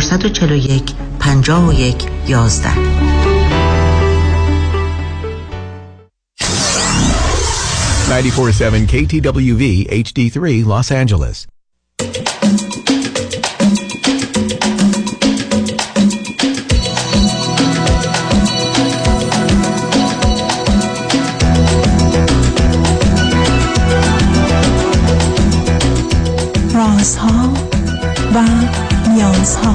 441 51 11 94.7 KTWV HD3 Los Angeles. رازها و نیازها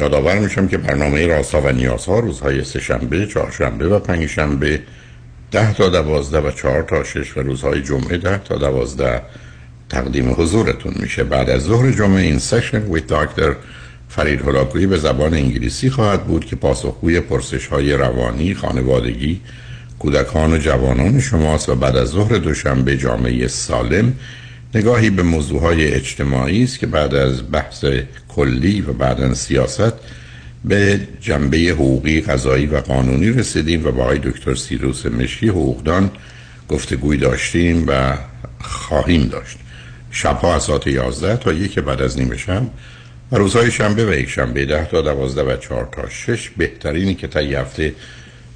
یادآور میشم که برنامه راسا و نیازها روزهای سهشنبه، چهارشنبه و پنجشنبه ده تا دوازده و چهار تا شش و روزهای جمعه ده تا دوازده تقدیم حضورتون میشه. بعد از ظهر جمعه این سشن ویت داکتر فرید هلاکویی به زبان انگلیسی خواهد بود که پاسخگوی پرسش های روانی، خانوادگی، کودکان و جوانان شماست و بعد از ظهر دوشنبه جامعه سالم نگاهی به موضوع های اجتماعی است که بعد از بحث کلی و بعدا سیاست به جنبه حقوقی قضایی و قانونی رسیدیم و با آقای دکتر سیروس مشی حقوقدان گفتگوی داشتیم و خواهیم داشت. شبها از ساعت 11 تا یک بعد از نیمه شب و روزهای شنبه و یک شنبه 10 تا 12 و 4 تا 6 بهترینی که تا هفته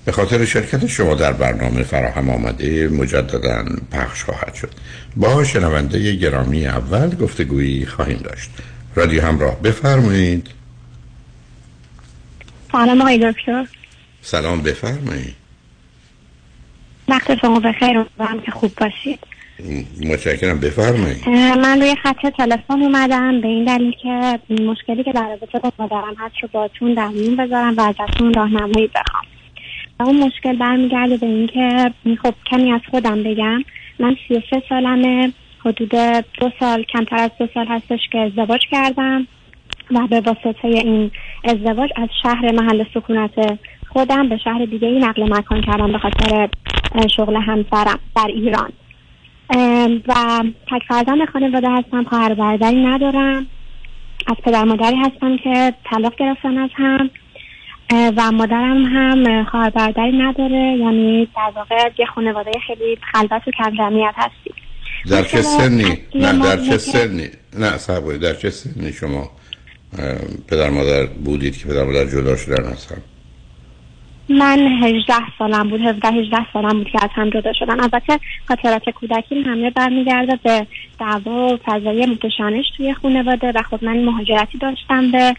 به خاطر شرکت شما در برنامه فراهم آمده مجددا پخش خواهد شد. با شنونده گرامی اول گفتگویی خواهیم داشت. رادیو همراه. بفرمایید. سلام آقای دکتر. سلام بفرمایید. وقت شما بخیر. امیدوارم که خوب باشید. متشکرم. بفرمایید. من روی خط تلفن اومدم. به این دلیل که مشکلی که در رابطه با مادرم هست رو باتون در میون بذارم و ازتون راهنمایی بخوام. و اون مشکل برمیگرده به اینکه خب کمی از خودم بگم. من 33 سالمه. حدود دو سال کمتر از دو سال هستش که ازدواج کردم و به واسطه این ازدواج از شهر محل سکونت خودم به شهر دیگه ای نقل مکان کردم به خاطر شغل همسرم در ایران. و تک فرزند خانواده هستم خواهر برادری ندارم. از پدر مادری هستم که طلاق گرفتن از هم. و مادرم هم خواهر برادری نداره. یعنی در واقع یه خانواده خیلی خلوت و کم جمعیت هستی در چه سنی؟ نه در چه سنی؟ نه صحبه در چه سنی شما پدر مادر بودید که پدر مادر جدا شدن هستن؟ من 18 سالم بود 17 18 سالم بود که از هم جدا شدن البته خاطرات کودکی همه برمیگرده به دعوا و فضای متشانش توی خانواده و خب من مهاجرتی داشتم به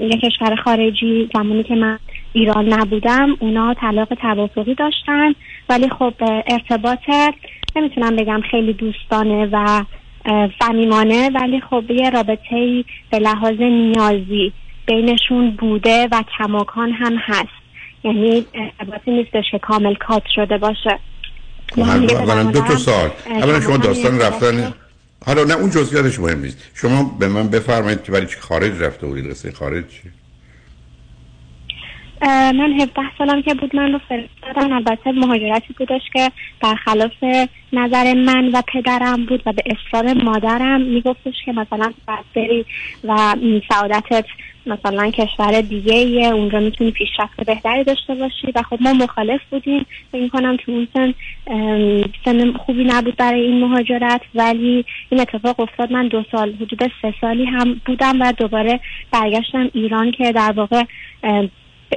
یه کشور خارجی زمانی که من ایران نبودم اونا طلاق توافقی داشتن ولی خب ارتباط نمی‌تونم بگم خیلی دوستانه و صمیمانه ولی خب یه رابطه به لحاظ نیازی بینشون بوده و کماکان هم هست. یعنی ارتباطی نیستش که کامل کات شده باشه. اولا دو تا سال اولا شما داستان رفتن حالا نه اون جزئیاتش مهم نیست. شما به من بفرمایید که برای چی خارج رفته بودید؟ قصه خارج چی؟ من 17 سالم که بود من رو فرستادن. البته مهاجرتی بودش که برخلاف نظر من و پدرم بود و به اصرار مادرم میگفتش که مثلا بری و سعادتت مثلا کشور دیگه ایه. اونجا می‌تونی پیشرفت بهتری داشته باشی. و خب ما مخالف بودیم. فکر کنم تو اون سن سن خوبی نبود برای این مهاجرت. ولی این اتفاق افتاد. من دو سال حدود سه سالی هم بودم و دوباره برگشتم ایران که در واقع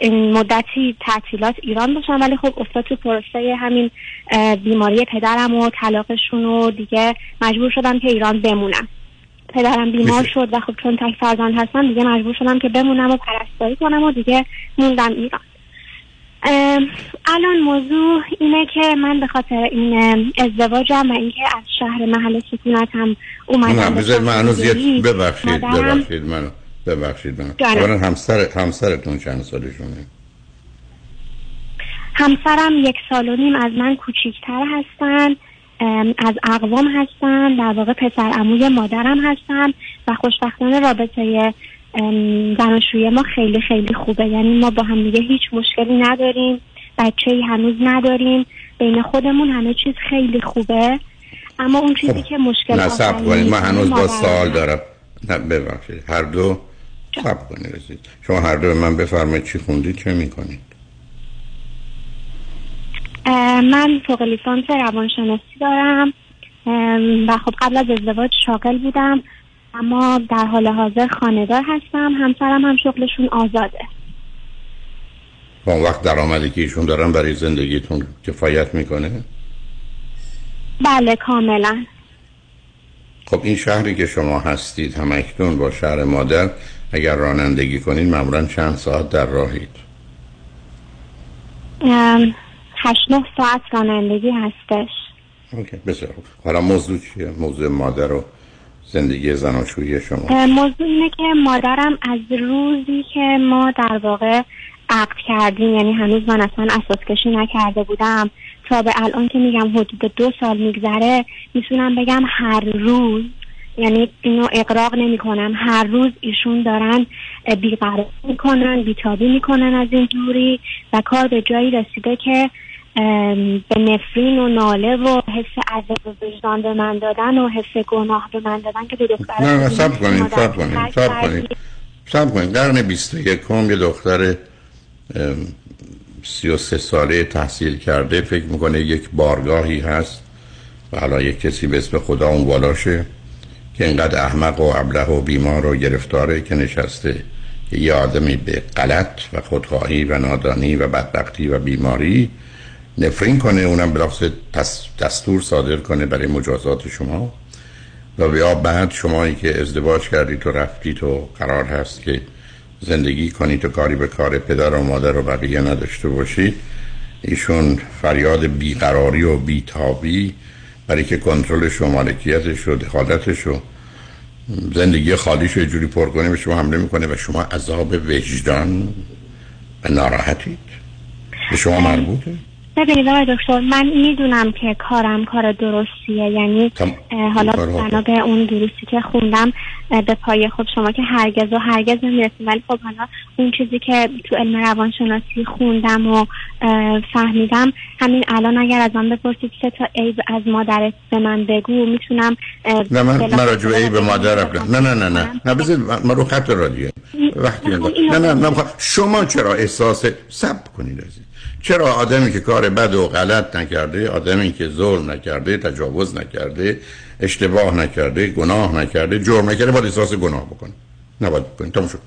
این مدتی تعطیلات ایران باشم ولی خب افتاد تو پروسه همین بیماری پدرم و طلاقشون و دیگه مجبور شدم که ایران بمونم پدرم بیمار. شد و خب چون تک فرزند هستم دیگه مجبور شدم که بمونم و پرستاری کنم و دیگه موندم ایران الان موضوع اینه که من به خاطر این ازدواجم و اینکه از شهر محل سکونتم اومدم نه بذارید من هنوز. ببخشید ببخشید منو ببخشید من. جانم. اولا همسر همسرتون چند سالشونه؟ همسرم یک سال و نیم از من کوچیکتر هستن از اقوام هستن در واقع پسر عموی مادرم هستن و خوشبختانه رابطه ام، زناشویی ما خیلی خیلی خوبه. یعنی ما با هم دیگه هیچ مشکلی نداریم بچه ای هنوز نداریم بین خودمون همه چیز خیلی خوبه. اما اون چیزی که مشکل خب، نه می‌کنه هنوز با هست. دارم. نه ببخشید. هر دو سب کنید رسید شما هر دو به من بفرمایید چی خوندید چه می‌کنید؟ من فوق لیسانس روانشناسی دارم. و خب قبل از ازدواج شاغل بودم اما در حال حاضر خانهدار هستم. همسرم هم شغلشون آزاده. با اون وقت درآمدی که ایشون دارن برای زندگیتون کفایت می‌کنه؟ بله کاملا. خب این شهری که شما هستید همکنون با شهر مادر اگر رانندگی کنید معمولا چند ساعت در راهید هشت نه ساعت رانندگی هستش. اوکی بسیار. حالا موضوع چیه؟ موضوع مادر و زندگی زناشویی شما. موضوع اینه که مادرم از روزی که ما در واقع عقد کردیم یعنی هنوز من اصلا اساس کشی نکرده بودم تا به الان که میگم حدود دو سال میگذره می‌تونم بگم هر روز یعنی اینو اقراق نمی کنم هر روز ایشون دارن بیقرار می‌کنن بیتابی می‌کنن از این دوری و کار به جایی رسیده که به نفرین و ناله و حس عذاب وجدان به من دادن و حس گناه به من دادن که به دختر نه نه سب کنید مادر سب ترک سب. کنید سب کنید قرن یکم یه دختر ام، سی و سه ساله تحصیل کرده. فکر می‌کنه یک بارگاهی هست و حالا یک کسی به اسم خدا اون بالاشه که اینقدر احمق و ابله و بیمار و گرفتاره که نشسته که یه آدمی به غلط و خودخواهی و نادانی و بدبختی و بیماری نفرین کنه اونم بلافاصله دس- دستور صادر کنه برای مجازات شما. و یا بعد شمایی که ازدواج کردید و رفتید و قرار هست که زندگی کنید و کاری به کار پدر و مادر و بقیه نداشته باشید ایشون فریاد بیقراری و بیتابی برای که کنترلش و مالکیتش و دخالتش و زندگی خالیش رو جوری پر کنه به شما حمله می‌کنه و شما عذاب وجدان و ناراحتید. به شما مربوطه. ببینید آقای دکتر من می‌دونم که کارم کار درستیه. یعنی حالا بنا به اون دروسی که خوندم به پای خب شما که هرگز و هرگز نمی‌رسیم. ولی خب حالا اون چیزی که تو علم روانشناسی خوندم و فهمیدم همین الان اگر از من بپرسید سه تا عیب از مادرت به من بگو می‌تونم نه من من راجع به عیب مادرم نه نه نه نه. نه بذارید من رو خط رادیه وقتی نه، اینو نه نه می‌خوام- شما چرا احساس سب کنید عزیز؟ چرا آدمی که کار بد و غلط نکرده آدمی که ظلم نکرده تجاوز نکرده اشتباه نکرده گناه نکرده جرم نکرده باید احساس گناه بکنه. نباید بکنید تموم شد.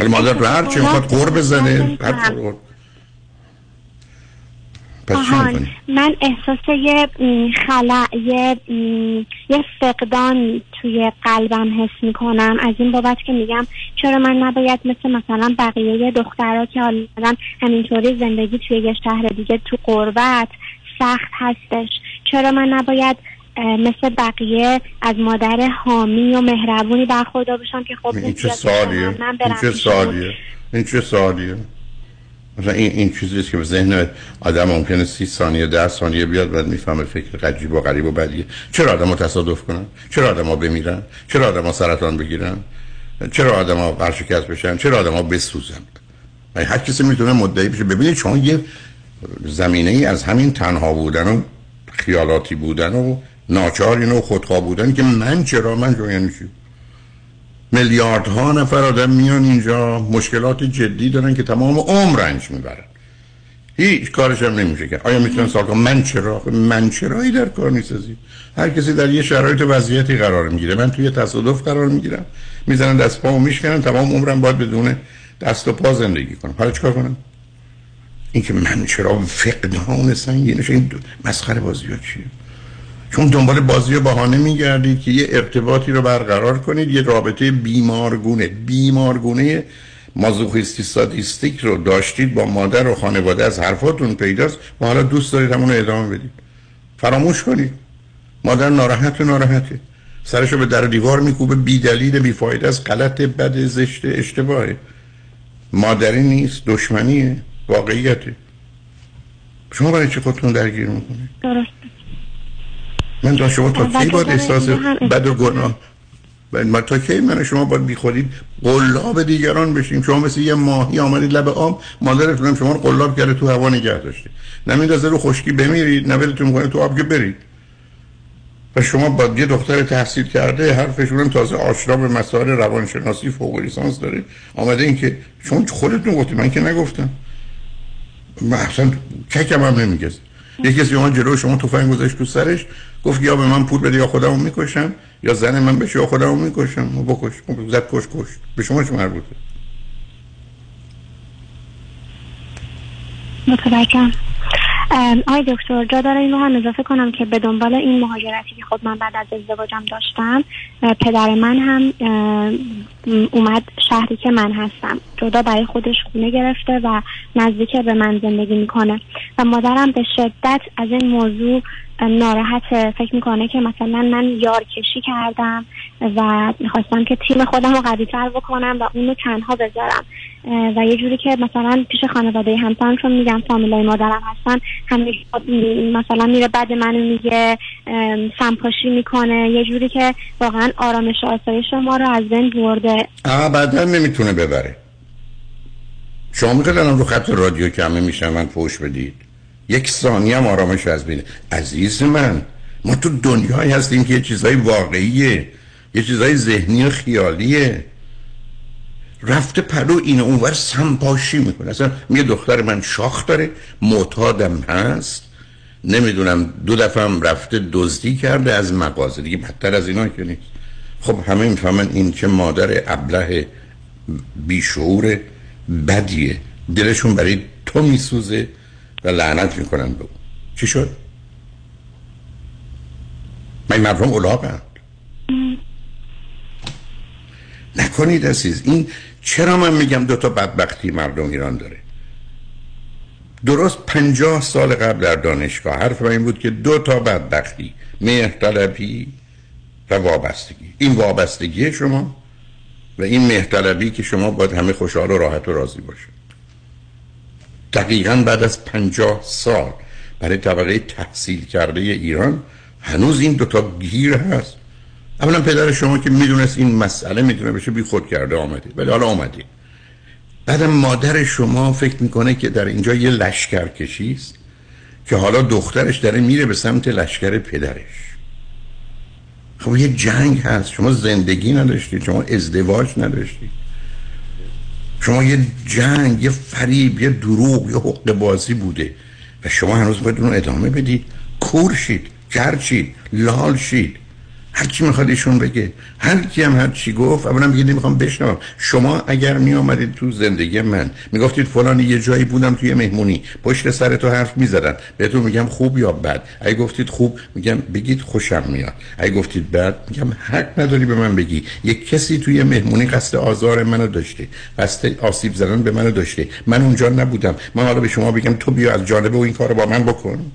ولی مادر رو هر چی می‌خواد قور بزنه هر قور پس؟ من احساس یه خلع یه یه فقدان توی قلبم حس می‌کنم از این بابت که میگم چرا من نباید مثل مثلا بقیه دخترها که حالا همینطوری زندگی توی یه شهر دیگه تو قربت سخت هستش چرا من نباید مثل بقیه از مادر حامی و مهربونی برخوردار بشم که خب این چه سالیه این چه. سالیه این چه سالیه مثلا این این چیزی است که به ذهن آدم ممکنه سی ثانیه ده ثانیه بیاد بعد می‌فهمه فکر عجیب و غریب و بدیه. چرا آدم ها تصادف کنن؟ چرا آدم ها بمیرن؟ چرا آدم ها سرطان بگیرن؟ چرا آدم ها برشکست بشن؟ چرا آدم ها بسوزن؟ و هر کسی می‌تونه مدعی بشه. ببینید شما یه زمینه ای از همین تنها بودن و خیالاتی بودن و ناچار اینو خودخواه بودن که من چرا؟ من چرا یعنی میلیاردها نفر آدم میان اینجا مشکلات جدی دارن که تمام عمر رنج می‌برن. هیچ کارش هم نمیشه کرد. آیا می‌تونن سوال کنن من چرا؟ خب من چرایی در کار نیستازی هر کسی در یه شرایط وضعیتی قرار می‌گیره. من توی تصادف قرار می‌گیرم. می‌زنن دست پامو میشکنن تمام عمرم باید بدون دست و پا زندگی کنم. حالا چیکار کنم؟ اینکه من چرا فقدان سنگینش این مسخره بازی ها چیه؟ چون دنبال بازی و بهانه میگردید که یه ارتباطی رو برقرار کنید یه رابطه بیمارگونه. بیمارگونه مازوخیستی سادیستیک رو داشتید با مادر و خانواده از حرفاتون پیداست و حالا دوست دارید همون رو ادامه بدید. فراموش کنید. مادر ناراحت و ناراحته. سرشو به در دیوار میکوبه بی دلیل بی فایده از غلط بد زشت اشتباهه. مادری نیست دشمنیه واقعیته. شما برای چه خودتون درگیر می‌کنید؟ درست. من تا شما تا کی باید احساس بد و گناه ما تا کی من و شما باید بی خودید قلاب دیگران بشیم. شما مثل یه ماهی آمدید لب آب مادرتون شما رو قلاب کرده تو هوا نگه داشته. نمیندازه رو خشکی بمیرید نه ولتون کنه تو آب که برید. و شما با یه دختر تحصیل کرده حرفشون هم تازه آشنا به مسائل روانشناسی فوق لیسانس داره. آمده این که شما خودتون گفتید من که نگفتم. من اصلا ککم هم نمیگز یکی کسی اومد جلو شما تفنگ گذاشت تو سرش گفت یا به من پول بده یا خودمو می‌کشم یا زن من بشه یا خودمو می‌کشم. و بکش. خب، زد کش کش. به شما چه مربوطه؟ متوجهم. آقای دکتر جا داره این رو هم اضافه کنم که به دنبال این مهاجرتی که خود من بعد از ازدواجم داشتم پدر من هم اومد شهری که من هستم جدا برای خودش خونه گرفته و نزدیک به من زندگی می‌کنه. و مادرم به شدت از این موضوع ناراحت. فکر می‌کنه که مثلا من یار کشی کردم و می‌خواستم که تیم خودم رو قوی تر بکنم و اونو تنها بذارم. و یه جوری که مثلا پیش خانواده همسرم چون میگم فامیلای مادرم هستن همیشه مثلا میره بعد منو میگه سمپاشی می‌کنه. یه جوری که واقعا آرامش آسایش ما رو از بین برده. ابدا نمی‌تونه ببره. شما می‌خواید رو خط رادیو که همه میشنون فوش بدید. یک ثانیه هم آرامش از بین. عزیز من ما تو دنیایی هستیم که یه چیزای واقعیه یه چیزای ذهنی و خیالیه. رفته پلو این اونور سمپاشی می‌کنه. اصلا میگه دختر من شاخ داره معتادم هست. نمی‌دونم دو دفعه هم رفته دزدی کرده از مغازه. دیگه بدتر از اینا که نیست. خب همه می‌فهمن این چه مادر ابله بیشعور بدیه. دلشون برای تو میسوزه. و لعنت می‌کنن به اون چی شد؟ من مردم الاغند نکنید عزیز این چرا من میگم دو تا بدبختی مردم ایران داره؟ درست پنجاه سال قبل در دانشگاه حرف من این بود که دو تا بدبختی مهرطلبی و وابستگی. این وابستگی شما و این مهرطلبی که شما باید همه خوشحال و راحت و راضی باشید. دقیقا بعد از پنجاه سال برای طبقه تحصیل کرده ایران هنوز این دوتا گیر هست. اولا پدر شما که می‌دونست این مسئله می‌تونه بشه بی خود کرده آمده. ولی حالا آمده. بعدم مادر شما فکر می‌کنه که در اینجا یه لشکر کشی است که حالا دخترش داره میره به سمت لشکر پدرش. خب یه جنگ هست. شما زندگی نداشتید شما ازدواج نداشتید شما یه جنگ یه فریب یه دروغ یه حق بازی بوده و شما هنوز باید اون ادامه بدید. کور شید کر شید لال شید. هر کی می‌خواد ایشون بگه. هر کی هم هر چی گفت اولا بگید نمی‌خوام بشنوم. شما اگر می آمدید تو زندگی من می‌گفتید فلان یه جایی بودم توی مهمونی پشت سر تو حرف می‌زدن بهتون میگم خوب یا بد. اگه گفتید خوب میگم بگید خوشم میاد. اگه گفتید بد میگم حق نداری به من بگی. یک کسی توی مهمونی قصد آزار منو داشته قصد آسیب زدن به منو داشته. من اونجا نبودم. من حالا به شما بگم تو بیا از جانب و این کارو با من بکن.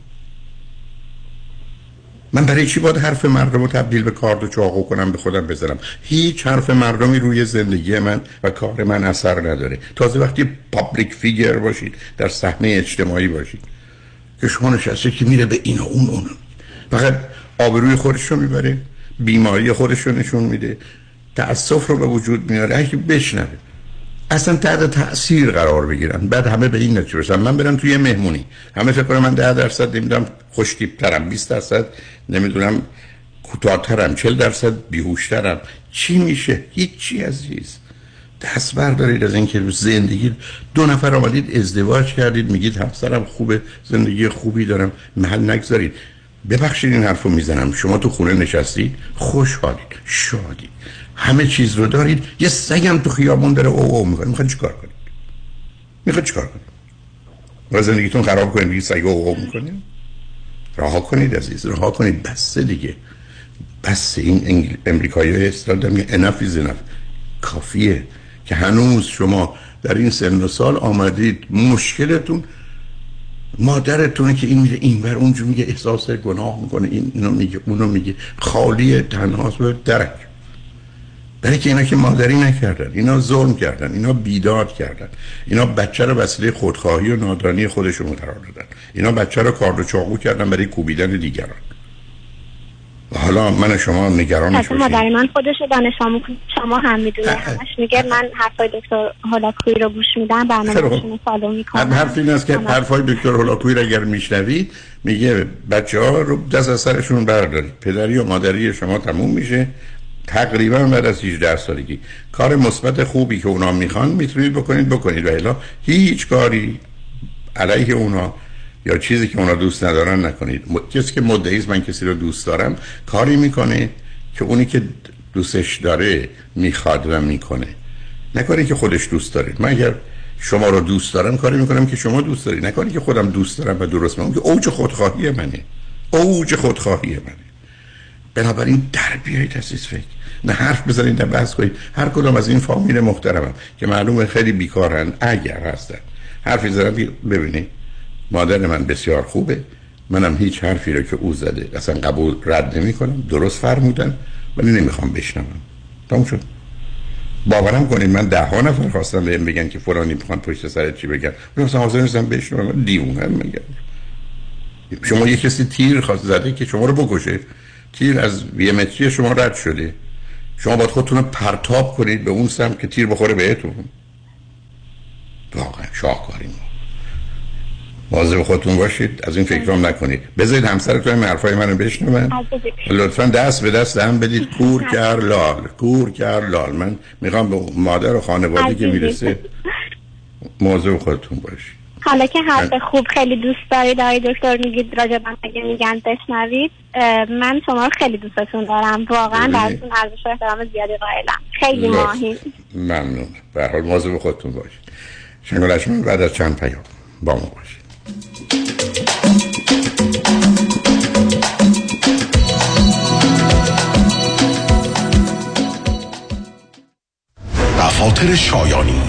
من برای چی باید حرف مردم رو تبدیل به کارد و چاقو کنم به خودم بذارم؟ هیچ حرف مردمی روی زندگی من و کار من اثر نداره. تازه وقتی پابلیک فیگر باشید در صحنه اجتماعی باشید که شما نشسته که میره به این و اون اون. فقط آبروی خودش رو می‌بره بیماری خودش رو نشون میده تأسف رو به وجود میاره. اگه بشنوه. اصلا تحت تاثیر قرار بگیرن. بعد همه به این نتیجه رسن. من برم توی مهمونی. همه فکر کنم من 10 درصد نمی‌دونم خوشتیپ ترم 20 درصد نمی‌دونم کوتاهترم 40 درصد بیهوشترم. چی میشه؟ هیچی عزیز. دست بردارید از اینکه زندگی دو نفر آمدید ازدواج کردید میگید همسرم خوبه زندگی خوبی دارم محل نگذارید. ببخشید این حرف رو می‌زنم. شما تو خونه نشستی؟ خوشحالید. شادید همه چیز رو دارید. یه سگم تو خیابون داره او او می‌کنه می‌خواد چیکار کنید می‌خواد چیکار کنید و زندگیتون خراب کنید یه سگ او او می‌کنید؟ رها کنید عزیز رها کنید. بس دیگه. بس این انگل... امریکایی های استاد دارم enough is کافیه که هنوز شما در این سن و سال آمدید. مشکلتون مادرتونه که این میره این بر اونجا میگه احساس گناه می‌کنه این اینو میگه اونو میگه. خالی تنهاست به درک. برای که اینا که مادری نکردن اینا ظلم کردن اینا بیداد کردن اینا بچه رو وسیله خودخواهی و نادانی خودشون قرار دادن اینا بچه رو کارد و چاقو کردن برای کوبیدن دیگران. و حالا من شما نگران حتی مادر من خودش دانش شما هم می‌دونه همش میگه من حرفای دکتر هولاکویی رو گوش میدم برنامه‌شون فالو می‌کنم. حرف این است که حرفای دکتر هولاکویی رو اگر میشنوید میگه بچه ها رو دست از سرشون بردارید. پدری و مادری شما تموم میشه. تقریبا بعد از 18 سالگی. کار مثبت خوبی که اونا می‌خوان می‌تونید بکنید بکنید. و الا هیچ کاری علیه اونا یا چیزی که اونا دوست ندارن نکنید. کسی که مدعی من کسی رو دوست دارم کاری می‌کنه که اونی که دوستش داره می‌خواد و می‌کنه. نکنی که خودش دوست دارید من اگر شما رو دوست دارم کاری می‌کنم که شما دوست دارید نکنی که خودم دوست دارم و درست می‌کنم. که اوج خودخواهی منه. اوج خودخواهی منه. بنابراین در بیایید عزیز فکر. نه حرف بزنید نه بحث کنید. هر کدام از این فامیل محترمم که معلومه خیلی بیکارن اگر هستن. حرفی زدن ببینید. مادر من بسیار خوبه. منم هیچ حرفی رو که او زده اصلا قبول رد نمی کنم درست فرمودن ولی نمی‌خوام بشنوم. تموم شد. باورم کنید من ده ها نفر خواستم بهم بگن که فلانی می‌خوان پشت سر چی بگن. من اصلا حاضر نیستم بشنوم. دیوونه میگم. شما یه کسی تیر خواست زده که شما رو بکشه. تیر از یه متری شما رد شده. شما باید خودتون رو پرتاب کنید به اون سم که تیر بخوره بهتون. واقعا شاهکاری مواظب خودتون باشید از این فکرام نکنید. بذارید همسرتون این حرفای منو بشنون. لطفا دست به دست هم بدید. کور کر لال کور کر لال. من می‌خوام به مادر و خانواده که می‌رسه مواظب خودتون باشید. حالا که حرف خوب خیلی دوست دارید آقای دکتر میگید راجع من اگه میگن بشنوید. من شما رو خیلی دوستتون دارم. واقعا درتون ارزش و احترام زیادی قائلم. خیلی ماهی. ممنون. به هر حال مواظب خودتون باشید. شنگل بعد از چند پیام با ما باشید. دفاتر شایانی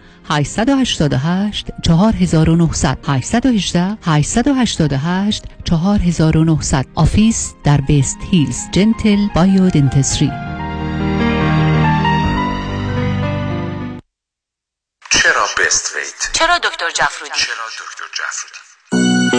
888 4900 818 888 4900 office در West Hills Gentle Biodentistry چرا Best Weight؟ چرا دکتر جفرودی؟ چرا دکتر جفرودی؟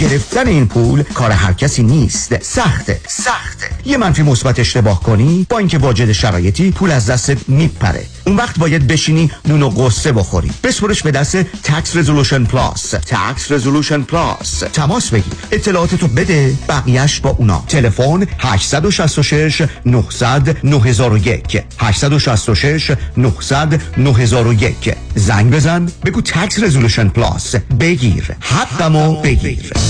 گرفتن این پول کار هر کسی نیست. سخته سخته. یه منفی مثبت اشتباه کنی با اینکه واجد شرایطی پول از دستت میپره. اون وقت باید بشینی نون و غصه بخوری. بسپرش به دست Tax Resolution Plus Tax Resolution Plus تماس بگیر. اطلاعاتتو بده. بقیهش با اونا. تلفن 866 900 9001 866 900 9001 زنگ بزن. بگو Tax Resolution Plus بگیر. حقمو بگیر.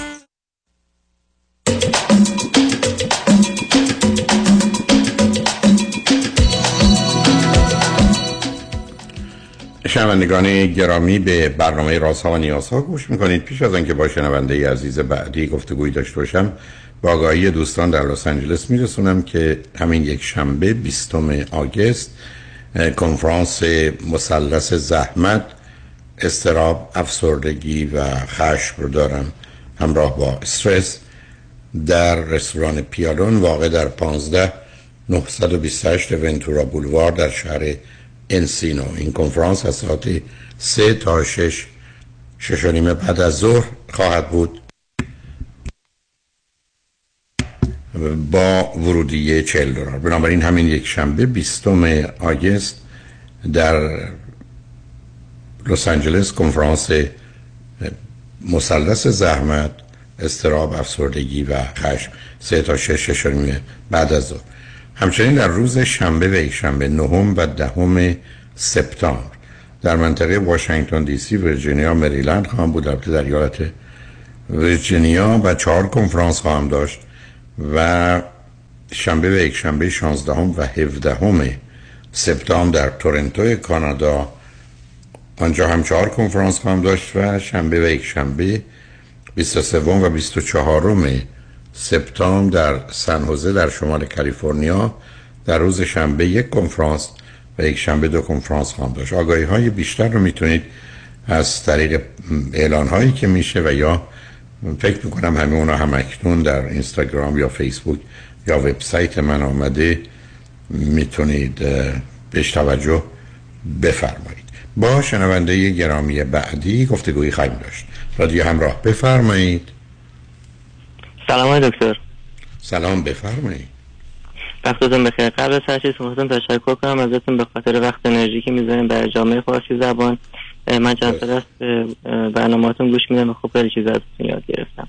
شنوندگان گرامی به برنامه رازها و نیازها گوش می‌کنید. پیش از آنکه با شنونده عزیز بعدی گفتگوی داشته باشم با آگاهی دوستان در لس آنجلس میرسونم که همین یک شنبه 20 آگست کنفرانس مثلث زحمت استراب افسردگی و خشم رو دارم همراه با استرس در رستوران پیالون واقع در 15 928 ونتورا بولوار در شهر انسینو این کنفرانس از ساعت سه تا شش شش و نیمه بعد از ظهر خواهد بود. با ورودی 40 دلار. بنابراین همین یک شنبه 20 آگست در لس آنجلس کنفرانس مثلث زحمت استراب افسردگی و خشم. سه تا شش شش بعد از ظهر. همچنین در روز شنبه و شنبه نهم و دهم سپتامبر در منطقه واشنگتن دی سی ویرجینیا مریلند خواهم بود. البته در ایالت ویرجینیا و چهار کنفرانس خواهم داشت و شنبه و یک شنبه 16 و 17 سپتامبر در تورنتو کانادا. آنجا هم چهار کنفرانس خواهم داشت و شنبه و یک شنبه 23 و 24 سپتامبر در سن حوزه در شمال کالیفرنیا در روز شنبه یک کنفرانس و یک شنبه دو کنفرانس خواهم داشت. آگاهی های بیشتر رو می‌تونید از طریق اعلان هایی که میشه و یا فکر می‌کنم همه اونا هم اکنون در اینستاگرام یا فیسبوک یا وبسایت من آمده می‌تونید بهش توجه بفرمایید. با شنونده گرامی بعدی گفتگویی خواهیم داشت. رادیو همراه بفرمایید. سلام دکتر. سلام بفرمایید. وقتتون بخیر قبل از هر چیز می‌خواستم تشکر کنم. ازتون به خاطر وقت انرژی که می‌ذاریم برای جامعه فارسی زبان. من چند سال است برنامهاتون گوش میدم و خوب خیلی چیز ازتون یاد گرفتم.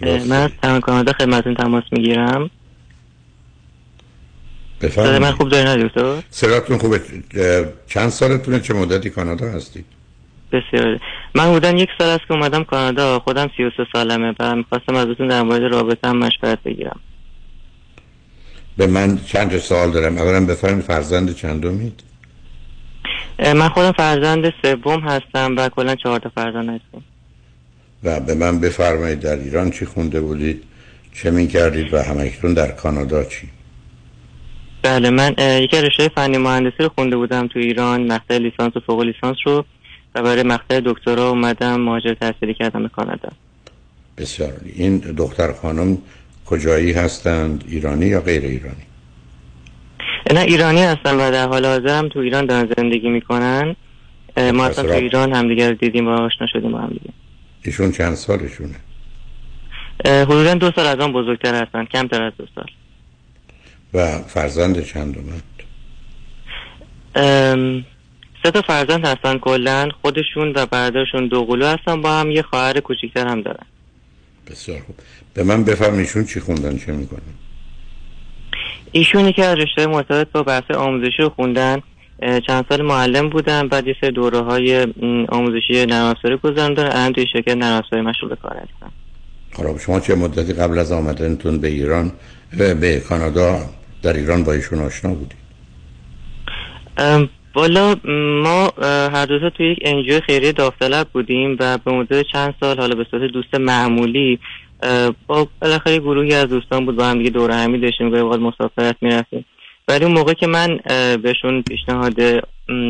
من از تمام کانادا خدمتتون تماس می‌گیرم. بفرمایید. من خوب داری نه دکتر؟ سراتون خوبه. چند سالتونه چه مدتی کانادا هستید؟ بسیار. من بودن یک سال است که اومدم کانادا خودم 33 سالمه و می‌خواستم ازتون در مورد رابطه هم مشورت بگیرم. به من چند سال دارم. اولا بفرمایید فرزند چندمید من خودم فرزند سوم هستم و کلا چهار تا فرزند هستیم. و به من بفرمایید در ایران چی خونده بودید چه می کردید و همکنون در کانادا چی؟ بله من از رشته فنی مهندسی رو خونده بودم تو ایران مقطع لیسانس و فوق لیسانس رو. و برای مقطع دکترا اومدم مهاجر تحصیلی کردم به کانادا. بسیار. این دختر خانم کجایی هستند؟ ایرانی یا غیر ایرانی؟ نه ایرانی هستن و در حال حاضر هم تو ایران دارن زندگی می‌کنن. ما اصلا تو ایران همدیگه رو دیدیم و آشنا شدیم با هم دیگه. ایشون چند سالشونه؟ حدودا دو سال از آن بزرگتر هستن کمتر از دو سال. و فرزند چندمند ام، سه تا فرزند هستن کلا خودشون و برادرشون دو قلو هستن با هم یه خواهر کوچیکتر هم دارن. بسیار خوب. به من بفرمایید ایشون چی خوندن چه می‌کنن؟ ایشون یکی از رشته مرتبط با بحث آموزشی رو خوندن. چند سال معلم بودن بعد یه سری دوره های آموزشی نرم افزاری گذروندن الان توی شرکت نرم افزاری مشغول به کار هستن. حالا شما چه مدتی قبل از آمدنتون به ایران به کانادا در ایران با ایشون آشنا بودید؟ ام، والا ما هر دو تا توی یک انجیو خیریه داوطلب بودیم و به مدت چند سال حالا به صورت دوست معمولی با بالاخره گروهی از دوستان بود با هم دیگه دوره همی داشتیم گاهی اوقات مسافرت می‌رفتیم. ولی اون موقع که من بهشون پیشنهاد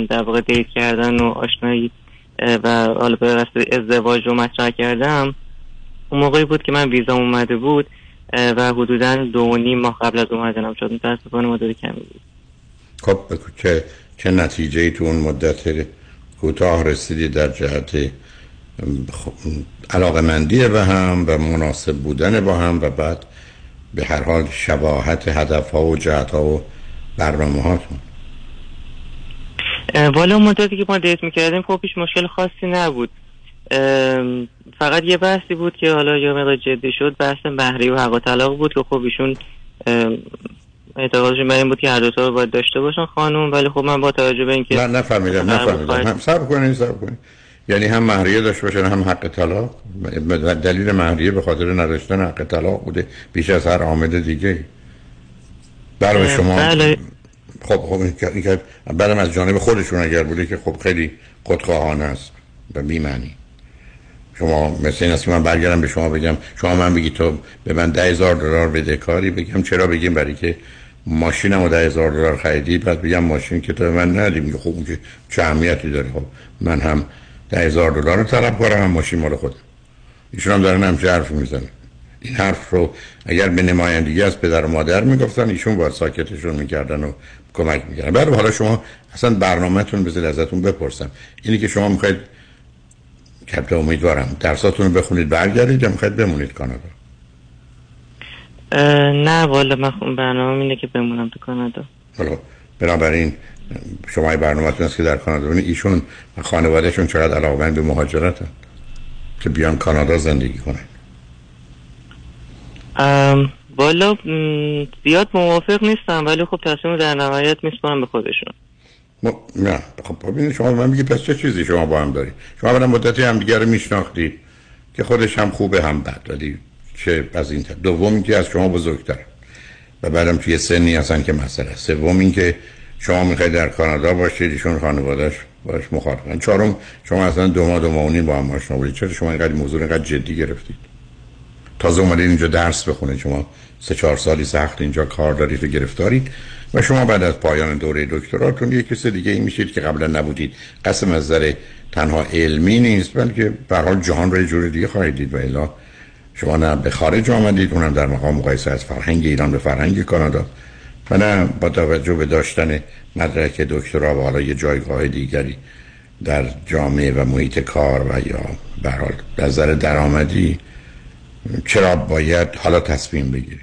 در واقع دیت کردن و آشنایی و حالا به قصد ازدواج رو مطرح کردم اون موقعی بود که من ویزام اومده بود و حدودا دو و نیم ماه قبل از اومدنم شد. متاسفانه مدت کمی بود. خب بگو چه نتیجه تو اون مدت کوتاه رسیدی در جهت علاقه مندی به هم و مناسب بودن با هم و بعد به هر حال شباهت هدف ها و جهت ها و برنامه هاتون والا اون مدتی که ما دیت می‌کردیم خب هیچ مشکل خاصی نبود. فقط یه بحثی بود که حالا یه مقدار جدی شد بحث مهری و حق و طلاق بود که خب ایشون اعتقادشون بر این بود که هر دوتا رو باید داشته باشن خانوم ولی خب من با توجه به اینکه نه نفهمیدم نفهمیدم. هم صبر کنید صبر کنید یعنی هم مهریه داشته باشن هم حق طلاق. دلیل مهریه به خاطر نداشتن حق طلاق بوده. بیش از هر عامل دیگه برای شما بله. خب خب این برم از جانب خودشون اگر بوده که خب خیلی خودخواهانه است و بی‌معنی. شما مثل این است که من برگردم به شما بگم. شما من بگی تو به من ده هزار دلار بده کاری بگم. چرا بگیم؟ برای که ماشینم رو ده هزار دلار خریدی بعد بگم ماشین که تو من ندی میگه خب اون که چه اهمیتی داره. خب من هم ده هزار دلار رو طلب کنم هم ماشین مال خودم. ایشون هم دارن همچه حرف می‌زنه. این حرف رو اگر به نمایندگی از پدر و مادر می‌گفتن ایشون باید ساکتشون می‌کردن و کمک می‌کردن. برای حالا شما اصلا برنامهتون بذارید ازتون بپرسم. اینی که شما می‌خواید کپت امیدوارم درساتون رو بخونید برگردید یا می‌خواید بمونید کانادا؟ نه والا من خب برنامه اینه که بمونم تو کانادا. حالا بنابراین شما ای برنامهتون است که در کانادا بمونید ایشون خانوادهشون چقدر علاقمند به مهاجرتن که بیان کانادا زندگی کنن؟ ام، والا م، زیاد موافق نیستم ولی خب تصمیم در نهایت میسپارم به خودشون. ما نه خب ببینید شما من میگی پس چه چیزی شما با هم دارید؟ شما اولا مدتی هم دیگه رو میشناختید که خودش هم خوبه هم بد ولی چه از این طرف. دوم اینکه از شما بزرگتر. و بعدم توی سنی هستن که مسئله سوم اینکه شما می‌خواید در کانادا باشید ایشون خانوادهش باش مخالفن چهارم شما اصلا دو ماه دو ماه با هم آشنا بودید. چرا شما اینقدر موضوع اینقدر جدی گرفتید؟ تازه اومدید اینجا درس بخونید. شما سه چهار سالی سخت اینجا کار دارید و گرفتارید. و شما بعد از پایان دوره دکتراتون یک کس دیگه ای میشید که قبلا نبودید. قسم از نظر تنها علمی نیست بلکه به حال جهان رو یه جور دیگه خواهید دید و الا شما نه به خارج آمدید اونم در مقام مقایسه از فرهنگ ایران به فرهنگ کانادا و نه با توجه به داشتن مدرک دکترا و حالا یه جایگاه دیگری در جامعه و محیط کار و یا به هر حال در نظر درآمدی چرا باید حالا تصمیم بگیرید؟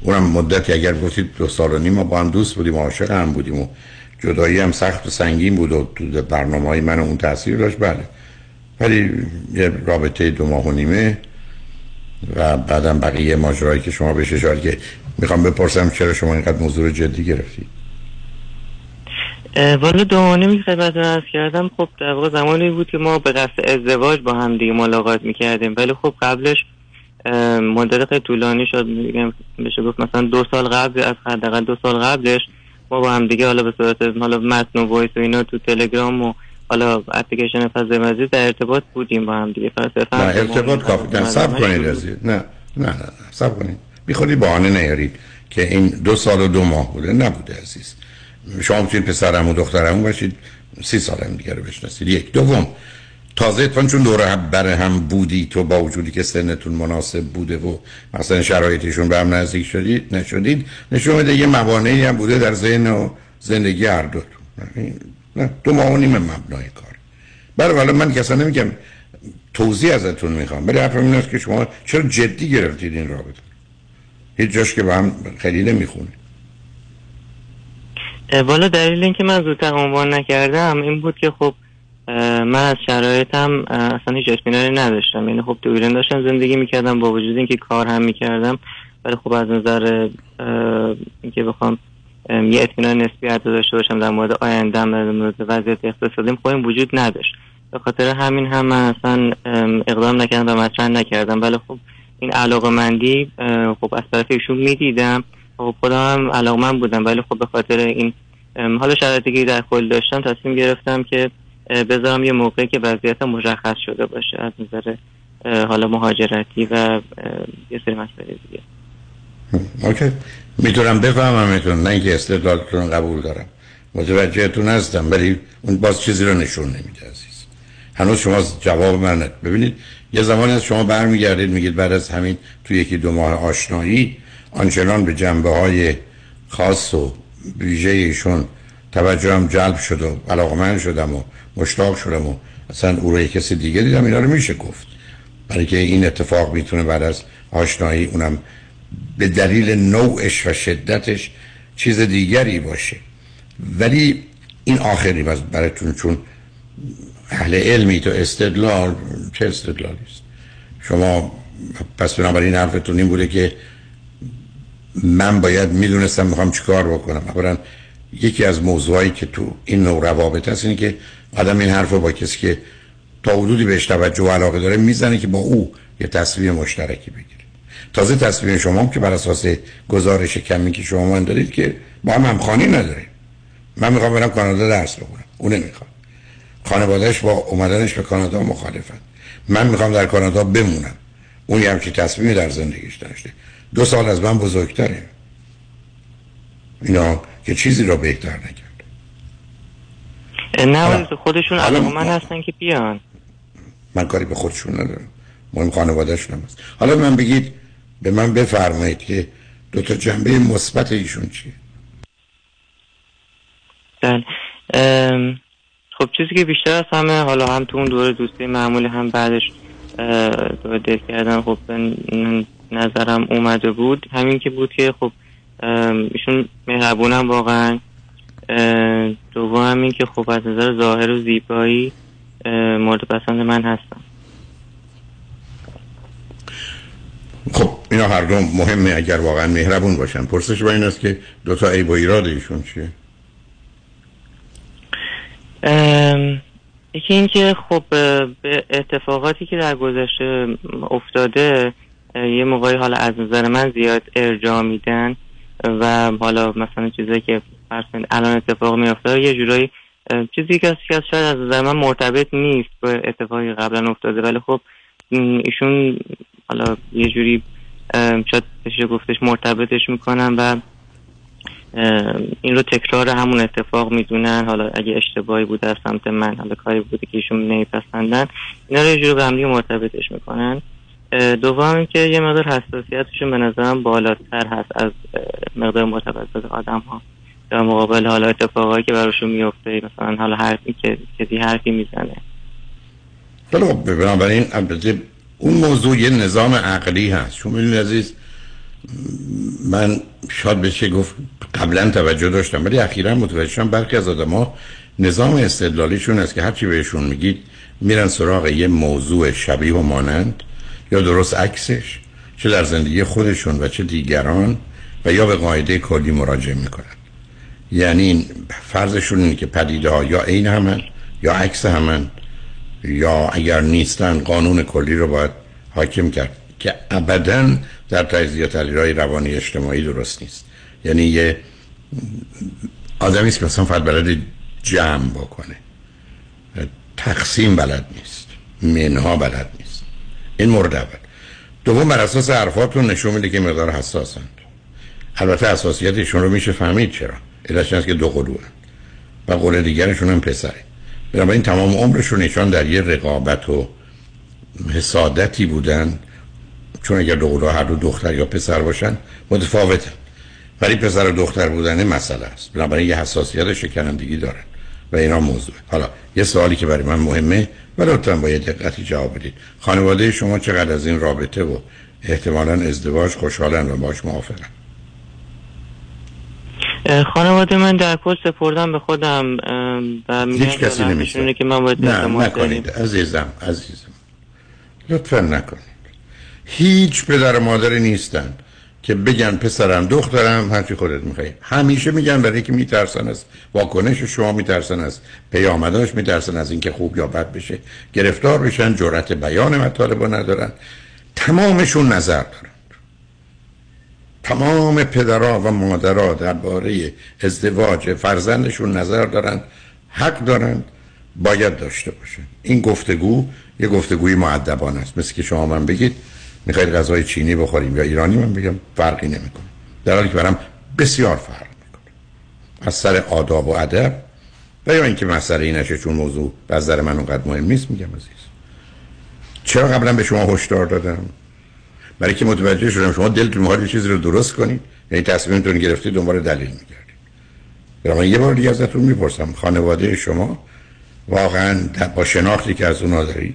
اونم مدتی اگر گفتید دو سال و نیم ما با هم دوست بودیم و عاشق هم بودیم و جدایی هم سخت و سنگین بود و تو برنامه های من اون تاثیر داشت بله. ولی یه رابطه دو ماه و نیمه و بعدم بقیه ماجرایی که شما بهش اشاره که می‌خوام بپرسم چرا شما اینقدر موضوع جدی گرفتید والا دوانه می خدمتتون عرض کردم خب در واقع زمانی بود که ما به قصد ازدواج با هم دیگه ملاقات می‌کردیم. ولی خب قبلش مدت خیلی طولانی شد. بشه گفت مثلا دو سال قبل از حداقل دو سال قبلش ما با هم دیگه حالا به صورت حالا متن و وایس و اینا تو تلگرام و حالا اپلیکیشن فضای مزید در ارتباط بودیم با هم دیگه. فلسفه نه ارتباط کافی. نه سب کنید عزیز نه نه نه نه سب کنید. بیخودی بهانه نیارید که این دو سال و دو ماه بوده. نبوده عزیز. شما می‌تونید پسرم و دخترم باشید. سی سال هم دیگه رو بشناسید. یک. دوم تازه اتفاقا چون دوره هم بر هم بودی تو با وجودی که سنتون مناسب بوده و مثلا شرایطشون به هم نزدیک شدید نشدید نشون میده یه موانعی هم بوده در ذهن و زندگی هر دو نه دو ماه و نیم مبنای کار. برای حالا من کسا نمیگم توضیح ازتون می‌خوام ولی حرفم این است که شما چرا جدی گرفتید این رابطه؟ هیچ جاش که با هم خیلی نمی‌خونه. اه، والا دلیل اینکه من زودتر عنوان نکردم این بود که خب من از شرایطم اصلا هیچ اطمینانی نداشتم. یعنی خب تو ایران داشتم زندگی می‌کردم با وجود اینکه کار هم می‌کردم. ولی خب از نظر اینکه بخوام ام، یه اطمینان نسبی حتی داشته باشم در مورد آیندهم در مورد وضعیت اقتصادیم. خب این وجود نداشت. به خاطر همین هم من اصلا ام، اقدام نکردم و مطرح نکردم. ولی خب این علاقه مندی خب از طرف ایشون می‌دیدم. خب خودم هم علاقمند بودم. ولی خب به خاطر این ام، حالا شرایطی که در کل داشتم تصمیم گرفتم که بذارم یه موقعی که وضعیت مشخص شده باشه از نظر حالا مهاجرتی و یه سری مسائل دیگه. اوکی. می‌تونم بفهممتون نه اینکه استدلالتون قبول دارم. متوجهتون هستم ولی اون باز چیزی رو نشون نمیده عزیز. هنوز شما جواب من ببینید یه زمانی از شما برمیگردید میگید بعد از همین تو یکی دو ماه آشنایی آنچنان به جنبه های خاص و ویژه ایشون توجهم جلب شد و علاقمند شدم و مشتاق شدم و اصلا او رو کسی دیگه دیدم اینا رو میشه گفت. برای که این اتفاق می‌تونه بعد از آشنایی اونم به دلیل نوعش و شدتش چیز دیگری باشه. ولی این آخری باز براتون چون اهل علمی تو استدلال چه استدلالی است؟ شما پس بنابراین حرفتون این بوده که من باید می‌دونستم می‌خوام چیکار بکنم. اولا یکی از موضوعایی که تو این نوع روابط هست اینه که آدم این حرف با کسی که تا حدودی بهش توجه و علاقه داره می‌زنه که با او یه تصمیم مشترکی بگیره. تازه تصمیم شما هم که بر اساس گزارش کمی که شما من دارید که با هم همخوانی نداره من می‌خوام برم کانادا درس بخونم. اون نمی‌خواد. خانوادهش با اومدنش به کانادا مخالفن من می‌خوام در کانادا بمونم. اون یه همچی تصمیمی در زندگیش داشته. دو سال از من بزرگتره اینا که چیزی را بهتر نکرد. نه خودشون علاقه من ما- هستن که بیان. من کاری به خودشون ندارم. مهم خانوادهشون هم هست. حالا من بگید به من بفرمایید که دو تا جنبه مثبت ایشون چیه؟ بله. خب چیزی که بیشتر از همه حالا هم تو اون دوره دوستی معمولی هم بعدش دوره دیت کردن خب نظرم اومده بود. همین که بود که خب ایشون مهربونم واقعا. اه، دوم هم این که خب از نظر ظاهر و زیبایی مورد پسند من هستم خب اینا هر دو مهمه اگر واقعا مهربون باشن. پرسش با این است که دو تا عیب و ایراد ایشون چیه؟ ام، یکی اینکه خب به اتفاقاتی که در گذشته افتاده یه موقعی حالا از نظر من زیاد ارجاع میدن و حالا مثلا چیزایی که الان اتفاق میافته یه جورایی چیزی که از شاید از نظر من مرتبط نیست به اتفاقی قبلا افتاده. ولی خب ایشون حالا یه جوری شاید بشه گفتش مرتبطش می‌کنن و این رو تکرار همون اتفاق می‌دونن. حالا اگه اشتباهی بوده از سمت من حالا کاری بوده که ایشون نمیپسندن اینا رو یه جور به هم دیگه مرتبطش می‌کنن. دوم اینکه یه مقدار حساسیتشون به نظرم بالاتر هست از مقدار متوسط آدم ها در مقابل حالا اتفاقایی که براشون میفته مثلا حالا حرفی که کسی حرفی می‌زنه. بنابراین اون موضوع یه نظام عقلی هست. شما می‌دونید عزیز من شاید بشه گفت قبلا توجه داشتم ولی اخیرا متوجه شدم برخی از آدما نظام استدلالیشون است که هرچی بهشون میگید میرن سراغ یه موضوع شبیه و مانند یا درست عکسش چه در زندگی خودشون و چه دیگران و یا به قاعده کلی مراجعه می‌کنن. یعنی فرضشون اینه که پدیده ها یا عین همن یا عکس همن. یا اگر نیستن قانون کلی رو باید حاکم کرد که ابدا در تجزیه تحلیل روانی اجتماعی درست نیست. یعنی یه آدمی است که مثلا فقط بلد جمع بکنه. تقسیم بلد نیست. منها بلد نیست. این مورد اول. دوم بر اساس حرفاتون نشون میده که مقدار حساسند. البته حساسیتشون رو میشه فهمید چرا. علتش که دو قلوه. و قول دیگرشون هم پسره. بنابراین تمام عمرشون نشان در یه رقابت و حسادتی بودن چون اگر دو هر دو دختر یا پسر باشن متفاوتن. ولی پسر و دختر بودن مسئله است. بنابراین یه حساسیت شکنندگی دارن. و اینا موضوع. حالا یه سوالی که برای من مهمه و لطفا با یه دقتی جواب بدید. خانواده شما چقدر از این رابطه و احتمالا ازدواج خوشحالن و باش موافقن؟ خانواده من در کل سپردم به خودم و هیچ کسی نمیشه. که من باید نه نکنید عزیزم عزیزم. لطفا نکنید. هیچ پدر و مادری نیستن که بگن پسرم دخترم هرچی خودت می‌خوای. همیشه میگن برای که میترسن از واکنش شما میترسن از پیامداش میترسن از اینکه خوب یا بد بشه. گرفتار بشن جرأت بیان مطالب ندارن. تمامشون نظر دارن. تمام پدرها و مادرها درباره ازدواج فرزندشون نظر دارن حق دارن باید داشته باشن این گفتگو یه گفتگوی معدبانه است. مثل که شما من بگید می‌خواید غذای چینی بخوریم یا ایرانی من بگم فرقی نمی‌کنه. در حالی که برام بسیار فرق می‌کنه. از سر آداب و ادب و یا اینکه مسئله این نشه چون موضوع به نظر من اونقدر مهم نیست میگم عزیز. چرا قبلا به شما هشدار دادم؟ برای که متوجه شدم شما دلتون می‌خواد یه چیزی رو درست کنید. یعنی تصمیمتون گرفتید دنبال دلیل میگردید. من یه بار دیگه ازتون می‌پرسم خانواده شما واقعا با شناختی که از اونا دارید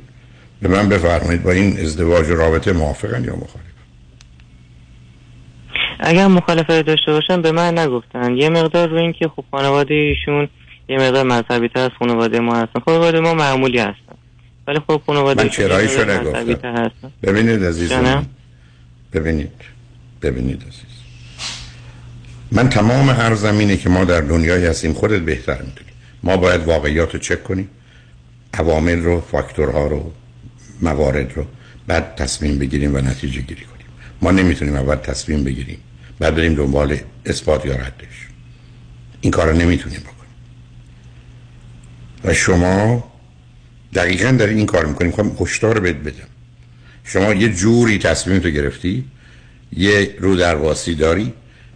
به من بفرمایید با این ازدواج و رابطه موافقن یا مخالف اگر مخالفت داشته باشن به من نگفتن. یه مقدار رو این که خب خانواده ایشون یه مقدار مذهبی تر از خانواده ما هستن. خانواده ما معمولی هستن. ولی خب خانواده من چرایشو نگفتم. ببینید عزیزم ببینید. ببینید عزیز. من تمام هر زمینه که ما در دنیای هستیم خودت بهتر می‌دونی. ما باید واقعیات رو چک کنیم. عوامل رو فاکتورها رو موارد رو بعد تصمیم بگیریم و نتیجه گیری کنیم. ما نمی‌تونیم اول تصمیم بگیریم بعد بریم دنبال اثبات یا ردش. این کار رو نمی‌تونیم بکنیم. و شما دقیقا در این کار می‌کنیم خواهم هشدار بهت بدم. شما یه جوری تصمیم تو گرفتی؟ یه رو درواسی داری؟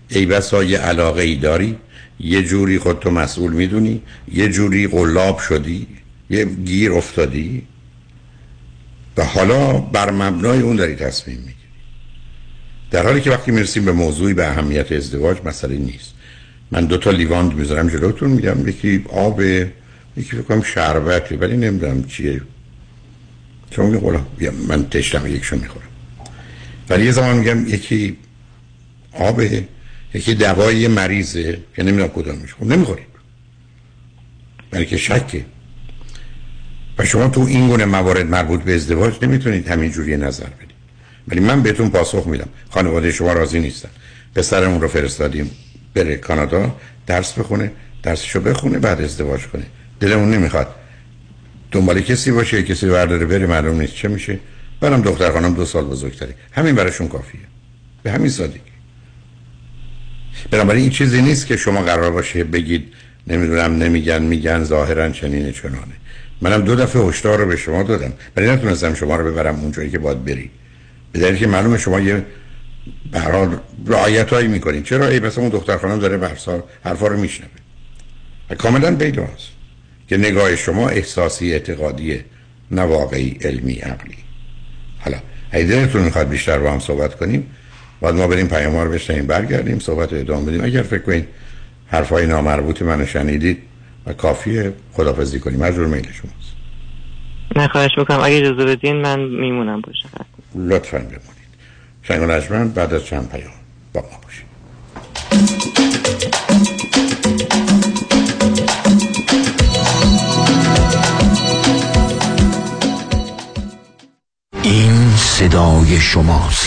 ای بسا یه علاقه ای داری؟ یه جوری خودتو مسئول می‌دونی؟ یه جوری قلاب شدی؟ یه گیر افتادی؟ و حالا بر مبنای اون داری تصمیم می‌گیری. در حالی که وقتی می‌رسیم به موضوعی به اهمیت ازدواج مسئله نیست. من دو تا لیواند می‌ذارم جلوتون میگم یکی آب یکی فکر کنم شربتی ولی نمی‌دونم چیه. چون میگه من تشتم یکشون می‌خورم. ولی یه زمان میگم یکی آب یکی دوای مریضه که نمی‌دونم کدومش خب نمی‌خورید برای که شکه. و شما تو این گونه موارد مربوط به ازدواج نمی‌تونید همین جوری نظر بدید. ولی من بهتون پاسخ میدم. خانواده شما راضی نیستن. پسرمون رو فرستادیم بره کانادا درس بخونه درسشو بخونه بعد ازدواج کنه. دلمون نمی‌خواد. دنبال کسی باشه کسی برداره بره معلوم نیست چه میشه. برم دختر خانم دو سال بزرگتری همین براشون کافیه. به همین سادگی. بنابراین این چیزی نیست که شما قرار باشه بگید نمی‌دونم نمیگن میگن ظاهرا چنین چنانه. منم دو دفعه هشدار رو به شما دادم. ولی نتونستم شما رو ببرم اونجایی که باید بری. به دلیل که معلومه شما یه به هر حال رعایت هایی می‌کنید. چرا؟ ای مثلا اون دختر خانم داره برسال حرفا رو میشنوه. کاملا پیداست که نگاه شما احساسی اعتقادی نه واقعی علمی عقلی. حالا اگه دلتون می‌خواد بیشتر با هم صحبت کنیم بعد ما بریم پیام رو بشنیم برگردیم صحبت ادامه بدیم. اگر فکر کنید حرفای نامربوط منو شنیدید و کافیه خدافزی کنیم. مجبور میل شماست. نه خواهش می‌کنم. اگه اجازه بدین من میمونم باشه لطفا بمونید. شنگ بعد از چند پیام با ما باشید. این صدای شماست.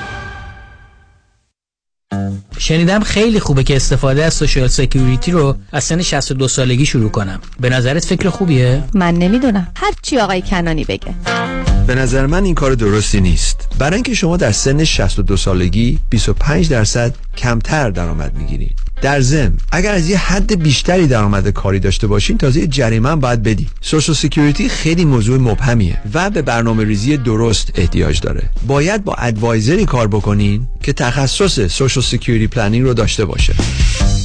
شنیدم خیلی خوبه که استفاده از سوشال سکیوریتی رو از سن 62 سالگی شروع کنم. به نظرت فکر خوبیه؟ من نمی‌دونم. هر چی آقای کنانی بگه. به نظر من این کار درستی نیست. برای اینکه شما در سن 62 سالگی 25 درصد کمتر درآمد می‌گیرید. در ضمن اگر از یه حد بیشتری درآمد کاری داشته باشین تازه یه جریمه باید بدی Social Security خیلی موضوع مبهمیه و به برنامه ریزی درست احتیاج داره. باید با advisor ی کار بکنین که تخصص Social Security planning رو داشته باشه.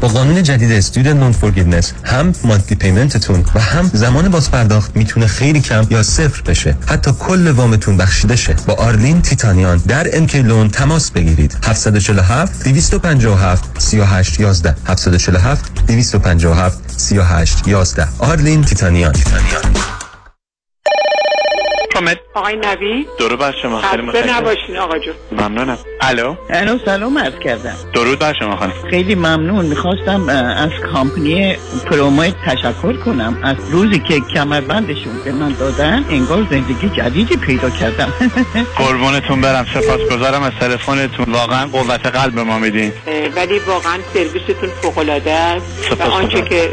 با قانون جدید student loan forgiveness هم monthly payment تون و هم زمان باز پرداخت می‌تونه خیلی کم یا صفر بشه. حتی کل وامتون بخشیده شه. با آرلین تیتانیان در MK Loan تماس بگیرید. 747 257 38 11 747 257 38 11 آرلین تیتانیان, تیتانیان. کامل آقای نوی درود بر شما خیلی متشکرم. نباشین آقا جون. ممنونم. الو. الو سلام عرض کردم. درود بر شما خانم. خیلی ممنون. می‌خواستم از کامپنی پرومایت تشکر کنم. از روزی که کمربندشون به من دادن انگار زندگی جدیدی پیدا کردم. قربونتون برم. سپاسگزارم از تلفنتون. واقعا قوت قلب به ما میدین. ولی واقعا سرویستون فوق العاده است. و سپاسگزارم. آنچه که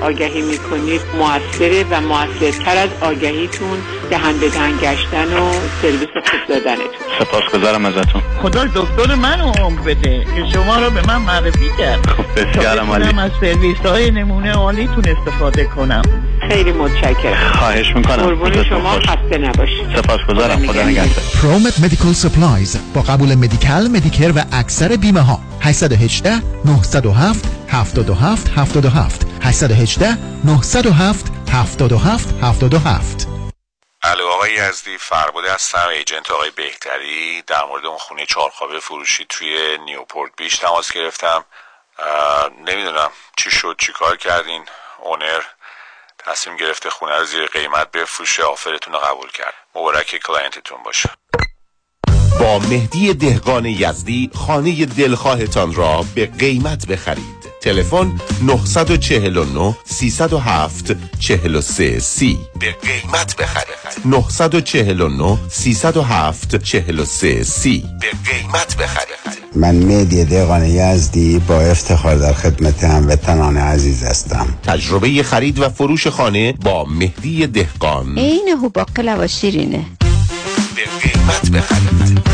آگهی می‌کنید موثره و موثرتر از آگهیتون دهنده دهن گشتن و سرویس خوب دادنتون. سپاسگزارم ازتون. خدا دکتر منو عمر بده که شما رو به من معرفی کرد. بسیارم تا بتونم عالی از سرویس های نمونه عالیتون استفاده کنم. خیلی متشکرم. خواهش می‌کنم. قربون شما خسته نباشید. سپاسگزارم. خدا نگهدار. Prompt Medical Supplies با قبول Medi-Cal Medicare و اکثر بیمه ها 818 907 77 77 818 907 77 77 الو آقای یزدی فرباده هستم agent آقای بهتری. در مورد اون خونه چهارخوابه فروشی توی Newport Beach تماس گرفتم. نمی‌دونم چی شد چی کار کردین؟ owner تصمیم گرفته خونه رو زیر قیمت بفروشه offer تون رو قبول کرد. مبارک client تون باشه. با مهدی دهقان یزدی خانه دلخواهتان را به قیمت بخرید. تلفن 949 307 43 سی. به قیمت بخرید 949 307 43 سی. به قیمت بخرید من مهدی دقان یزدی با افتخار در خدمت هموطنان عزیز هستم. تجربه خرید و فروش خانه با مهدی دهقان. عین هو باقلا و شیرینه. به قیمت بخرید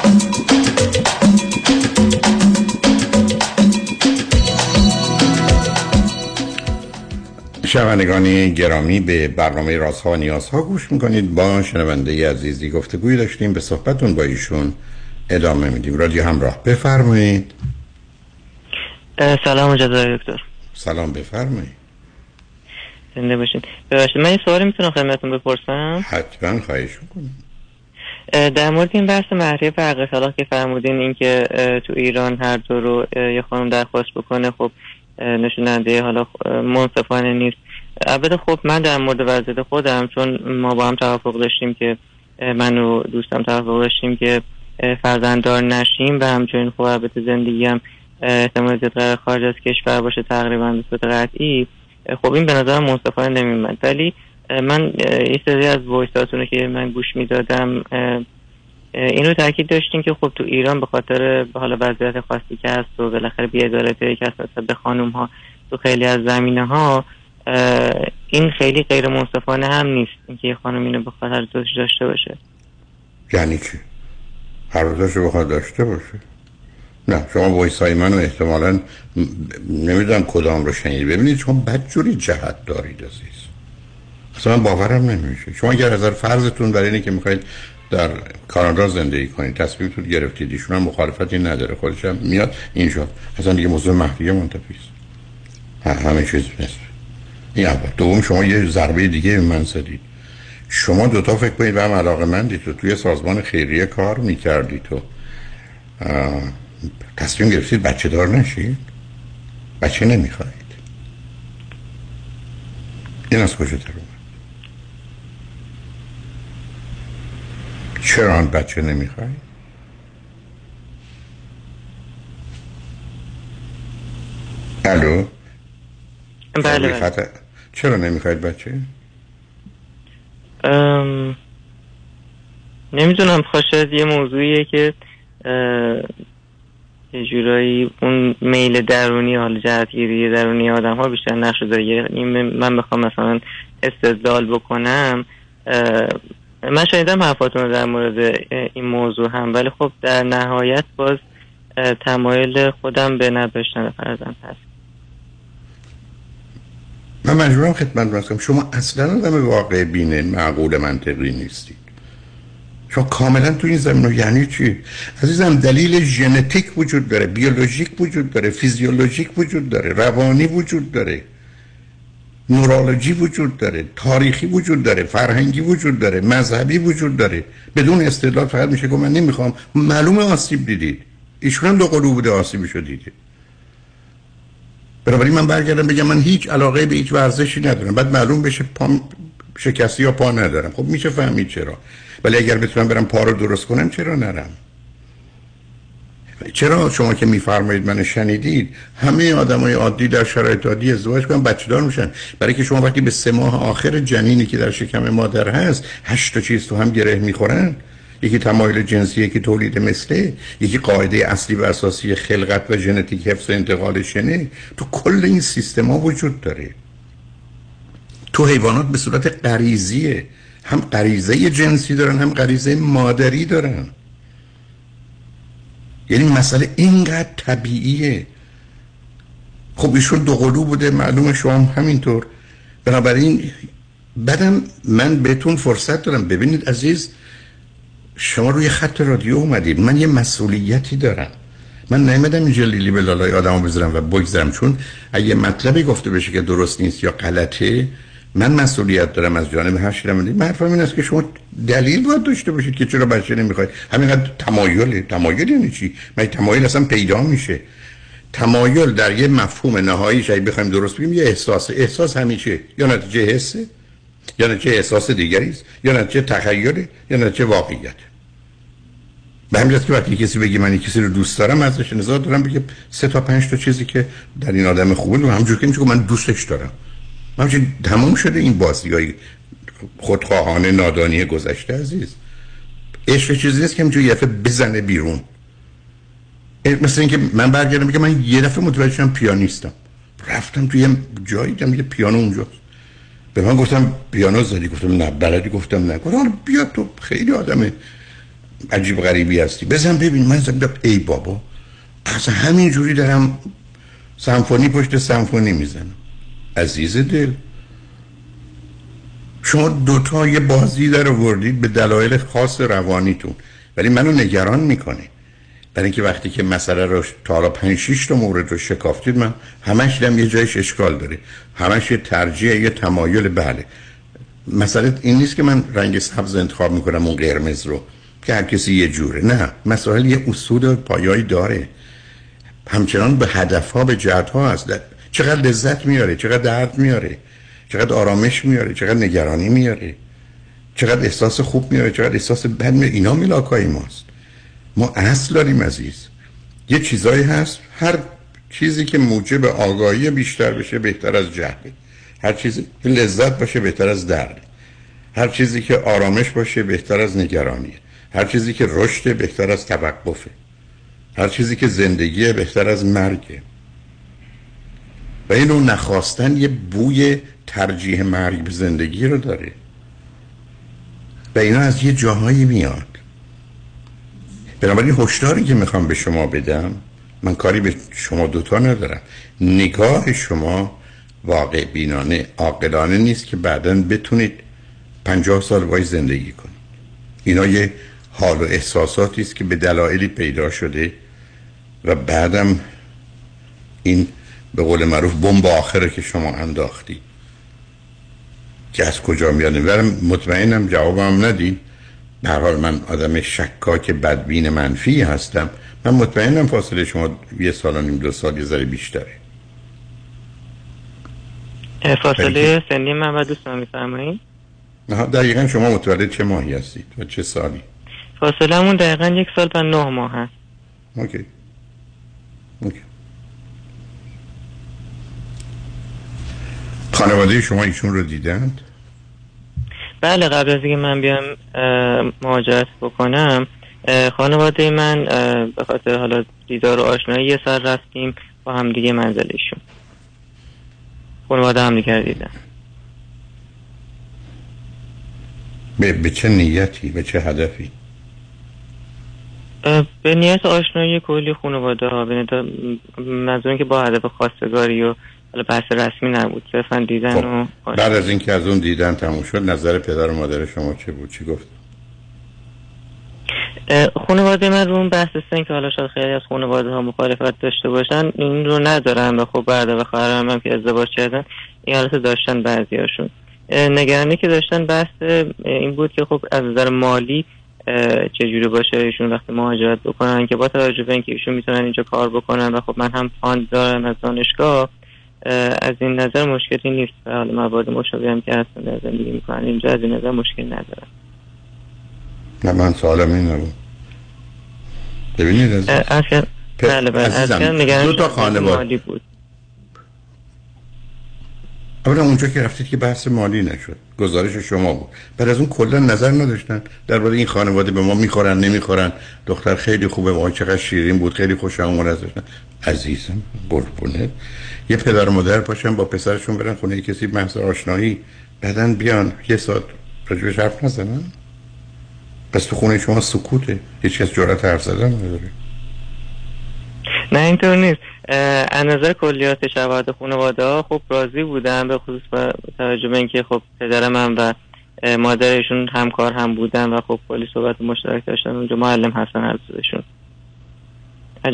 شنوندگان گرامی به برنامه رازها و نیازها گوش می‌کنید. با شنونده عزیزی گفتگوی داشتیم. به صحبتون با ایشون ادامه میدیم. رادیو همراه بفرمایید. سلام مجدد دکتر. سلام بفرمایید. زنده باشین. ببخشید من این سوالی می‌تونم خدمتتون بپرسم؟ حتما خواهش می‌کنم. در مورد این بحث مهریه و طلاق که فرمودین اینکه تو ایران هر دو رو یه خانم درخواست بکنه خب نشوننده حالا منصفانه نیست. البته خب من در مورد وضعیت خودم چون ما با هم توافق داشتیم که من و دوستم توافق داشتیم که فرزنددار نشیم و همچنین خب البته زندگی هم احتمال زیاد خارج از کشور باشه تقریبا به صورت قطعی. خب این به نظر منصفانه نمیمد ولی من یه سری از وایساتونو که من گوش می‌دادم این رو تاکید داشتیم که خب تو ایران به خاطر حالا وضعیت خاصی که هست و بالاخره بی‌عدالتی که هست به خانم ها تو خیلی از زمینه ها این خیلی غیر منصفانه هم نیست اینکه یه خانم اینو به خاطر داشته باشه. یعنی چی؟ هر روزش بخواد داشته باشه. نه شما وایسای منو احتمالا نمی‌دونم کدام رو شنید ببینید شما بدجوری جهت دارید عزیز. اصلا باورم نمیشه. شما اگر از فرضتون برای اینه که می‌خواید در کانادا زندگی کنید. تصمیمتون گرفتید. ایشون هم مخالفتی نداره. خودش هم میاد. اینجا اصلا دیگه موضوع مهریه منتفی است. همه چیز نیست این اول. دوم شما یه ضربه دیگه به من زدید. شما دوتا فکر کنید به هم علاقه مندید تو. توی سازمان خیریه کار می‌کردید تو. تصمیم گرفتید بچه دار نشید؟ بچه نمی‌خواید این از کجا در چرا آن بچه نمی‌خوای؟ الو بله بله چرا نمی‌خواید بچه؟ ام... نمی‌دونم خواهد یه موضوعیه که یه جورایی اون میل درونی حال جهتگیری درونی آدم ها بیشتر نقش داره یعنی من بخوام مثلا استدلال بکنم من شنیدم حرفاتون رو در مورد این موضوع هم ولی خب در نهایت باز تمایل خودم به نداشتن فرزند هست. من مجبورم خدمت کنم شما اصلا آدم واقع بینه معقول منطقی نیستید شما کاملا تو این زمین یعنی چی؟ عزیزم دلیل ژنتیک وجود داره بیولوژیک وجود داره فیزیولوژیک وجود داره روانی وجود داره. نورولوژی وجود داره تاریخی وجود داره فرهنگی وجود داره مذهبی وجود داره. بدون استدلال فقط میشه که من نمی‌خوام. معلوم آسیب دیدید. ایشون هم دو قلو بوده آسیبی شدیده بنابراین من برگردم بگم من هیچ علاقه به هیچ ورزشی ندارم. بعد معلوم بشه پا شکستی یا پا ندارم. خب میشه فهمید چرا. ولی اگر بتونم برم پا رو درست کنم چرا نرم؟ چرا شما که میفرمایید من شنیدید؟ همه آدمای عادی در شرایط عادی ازدواج کنن بچه دار میشن. برای که شما وقتی به سه ماه آخر جنینی که در شکم مادر هست هشت تا چیز تو هم گره می‌خورن. یکی تمایل جنسی یکی تولید مثله یکی قاعده اصلی و اساسی خلقت و ژنتیک حفظ و انتقال شنه تو کل این سیستما وجود داره. تو حیوانات به صورت غریزیه. هم غریزه جنسی دارن هم غریزه مادری دارن. یعنی مسئله اینقدر طبیعیه. خب ایشون دو قلو بوده معلومه شما همینطور. بنابراین بعدم من بهتون فرصت دارم. ببینید عزیز شما روی خط رادیو اومدید. من یه مسئولیتی دارم. من نیمدم اینجا لیلی به لالای آدم بذارم و بگذارم. چون اگه مطلبی گفته بشه که درست نیست یا غلطه من مسئولیت دارم از جانب هر شیرم من حرفم این است که شما دلیل باید داشته باشید که چرا بچه نمی‌خواید همینقدر تمایل تمایل یعنی چی؟ من تمایل اصلا پیدا میشه؟ تمایل در یه مفهوم نهایی اگه بخوایم درست بگیم یه احساس. احساس همیشه یا نتیجه حسه؟ یا نتیجه احساس دیگری است؟ یا نتیجه تخیله یا نتیجه واقعیت؟ به همین که وقتی کسی بگه من کسی رو دوست دارم ازش نظر دارم بگه سه تا پنج تا چیزی که در این آدم خوبه و همجور که من دوستش دارم. همچنین تمام شده این بازی های خودخواهانه نادانی گذشته عزیز. عشق چیزی نیست که همجور یه دفعه بزنه بیرون. مثل اینکه من برگردم بگم من یه دفعه متوجه شدم پیانیستم. رفتم توی جایی دیدم یه پیانو اونجاست. به من گفتم پیانو زدی؟ گفتم نه بلدی؟ گفتم نه. گفتم بیا تو خیلی آدم عجیب غریبی هستی. بزن ببین. من زدم ای بابا اصلا همین جوری دارم سمفونی پشت سمفونی می‌زنم. عزیز دل. شما دوتا یه بازی در آوردید به دلایل خاص روانیتون. ولی منو نگران می‌کنه. برای اینکه وقتی که مسئله رو تا حالا 5 6 تا مورد رو شکافتید من همش دیدم یه جایش اشکال داره. همش یه ترجیح یه تمایل بله. مسئله این نیست که من رنگ سبز انتخاب می‌کنم اون قرمز رو که هر کسی یه جوره. نه مسائل یه اصول پایایی داره. همچنان به هدف ها به جهت ها هست. چقدر لذت میاره چقدر درد میاره چقدر آرامش میاره چقدر نگرانی میاره چقدر احساس خوب میاره چقدر احساس بد میاره. اینا ملاکای ماست. ما اصل داریم عزیز. یه چیزایی هست هر چیزی که موجب آگاهی بیشتر بشه بهتر از جهله هر چیزی که لذت باشه بهتر از درد. هر چیزی که آرامش باشه بهتر از نگرانیه هر چیزی که رشد بهتر از توقفه. هر چیزی که زندگیه بهتر از مرگه و اینو نخواستن یه بوی ترجیح مرگ به زندگی رو داره. و اینا از یه جاهایی میاد. بنابراین هشداری که می‌خوام به شما بدم من کاری به شما دوتا ندارم. نگاه شما واقع بینانه عاقلانه نیست که بعدا بتونید پنجاه سال وای زندگی کنید. اینا یه حال و احساساتی است که به دلایلی پیدا شده و بعدم این به قول معروف بمب آخره که شما انداختی. که از کجا میاد؟ ولی مطمئنم جوابم ندید در حال من آدم شکاک بدبین منفی هستم. من مطمئنم فاصله شما یه سال و نیم دو سال یه ذره بیشتره. فاصله سنی من و دوستان میفرمایید دقیقا شما متولد چه ماهی هستید و چه سالی؟ فاصله همون دقیقا یک سال و نه ماه هست. اوکی. اوکی. خانواده شما ایشون رو دیدند؟ بله قبل از اینکه من بیام مهاجرت بکنم خانواده من به خاطر حالا دیدار و آشنایی یه سر رفتیم با هم دیگه منزلشون خانواده هم دیگر دیدن. به, به چه نیتی؟ به چه هدفی؟ به نیت آشنایی کلی خانواده ها به که با هدف خواستگاری و حالا بحث رسمی نبود صرفا دیدن خب. و بعد از اینکه از اون دیدن تموم شد نظر پدر و مادر شما چه بود؟ چی گفت؟ خانواده من رو اون بحث سن که حالا شاید خیلی از خانواده ها مخالفت داشته باشن این رو ندارن و خب بعد و خواهرم هم که ازدواج کردن این حالت داشتن بعضی هاشون نگرانی که داشتن بحث این بود که خب از نظر مالی چجوری باشه ایشون وقتی مهاجرت بکنن که با توجه به اینکه ایشون می‌تونن اینجا کار بکنن و خب من هم فاند دارم از دانشگاه از این نظر مشکلی نیست. و حالا مواد مشابه هم که هستن در زندگی می‌کنن. اینجا از این نظر مشکلی ندارم نه من سوالم این نبود ببینید از بله بله. دو تا خانواده. بود. اولا اونجا که رفتید که بحث مالی نشد گزارش شما بود. بعد از اون کلا نظر نداشتن. درباره این خانواده به ما می‌خورن نمی‌خورن. دختر خیلی خوبه وای چقدر شیرین بود خیلی خوش آمون ازشن عزیزم قربونه یه پدر و مادر باشن با پسرشون برن خونه کسی محض آشنایی. بعدن بیان. یه ساعت راجبش حرف نزنن. پس تو خونه شما سکوته. هیچ کس جرأت حرف زدن نداره. نه اینطور نیست. از نظر کلیات شواهد خانواده ها خب راضی بودن به خصوص با توجه به اینکه خب پدر من و مادرشون همکار هم بودن و خب کلی صحبت مشترک داشتن اونجا معلم هستن عزیزشون.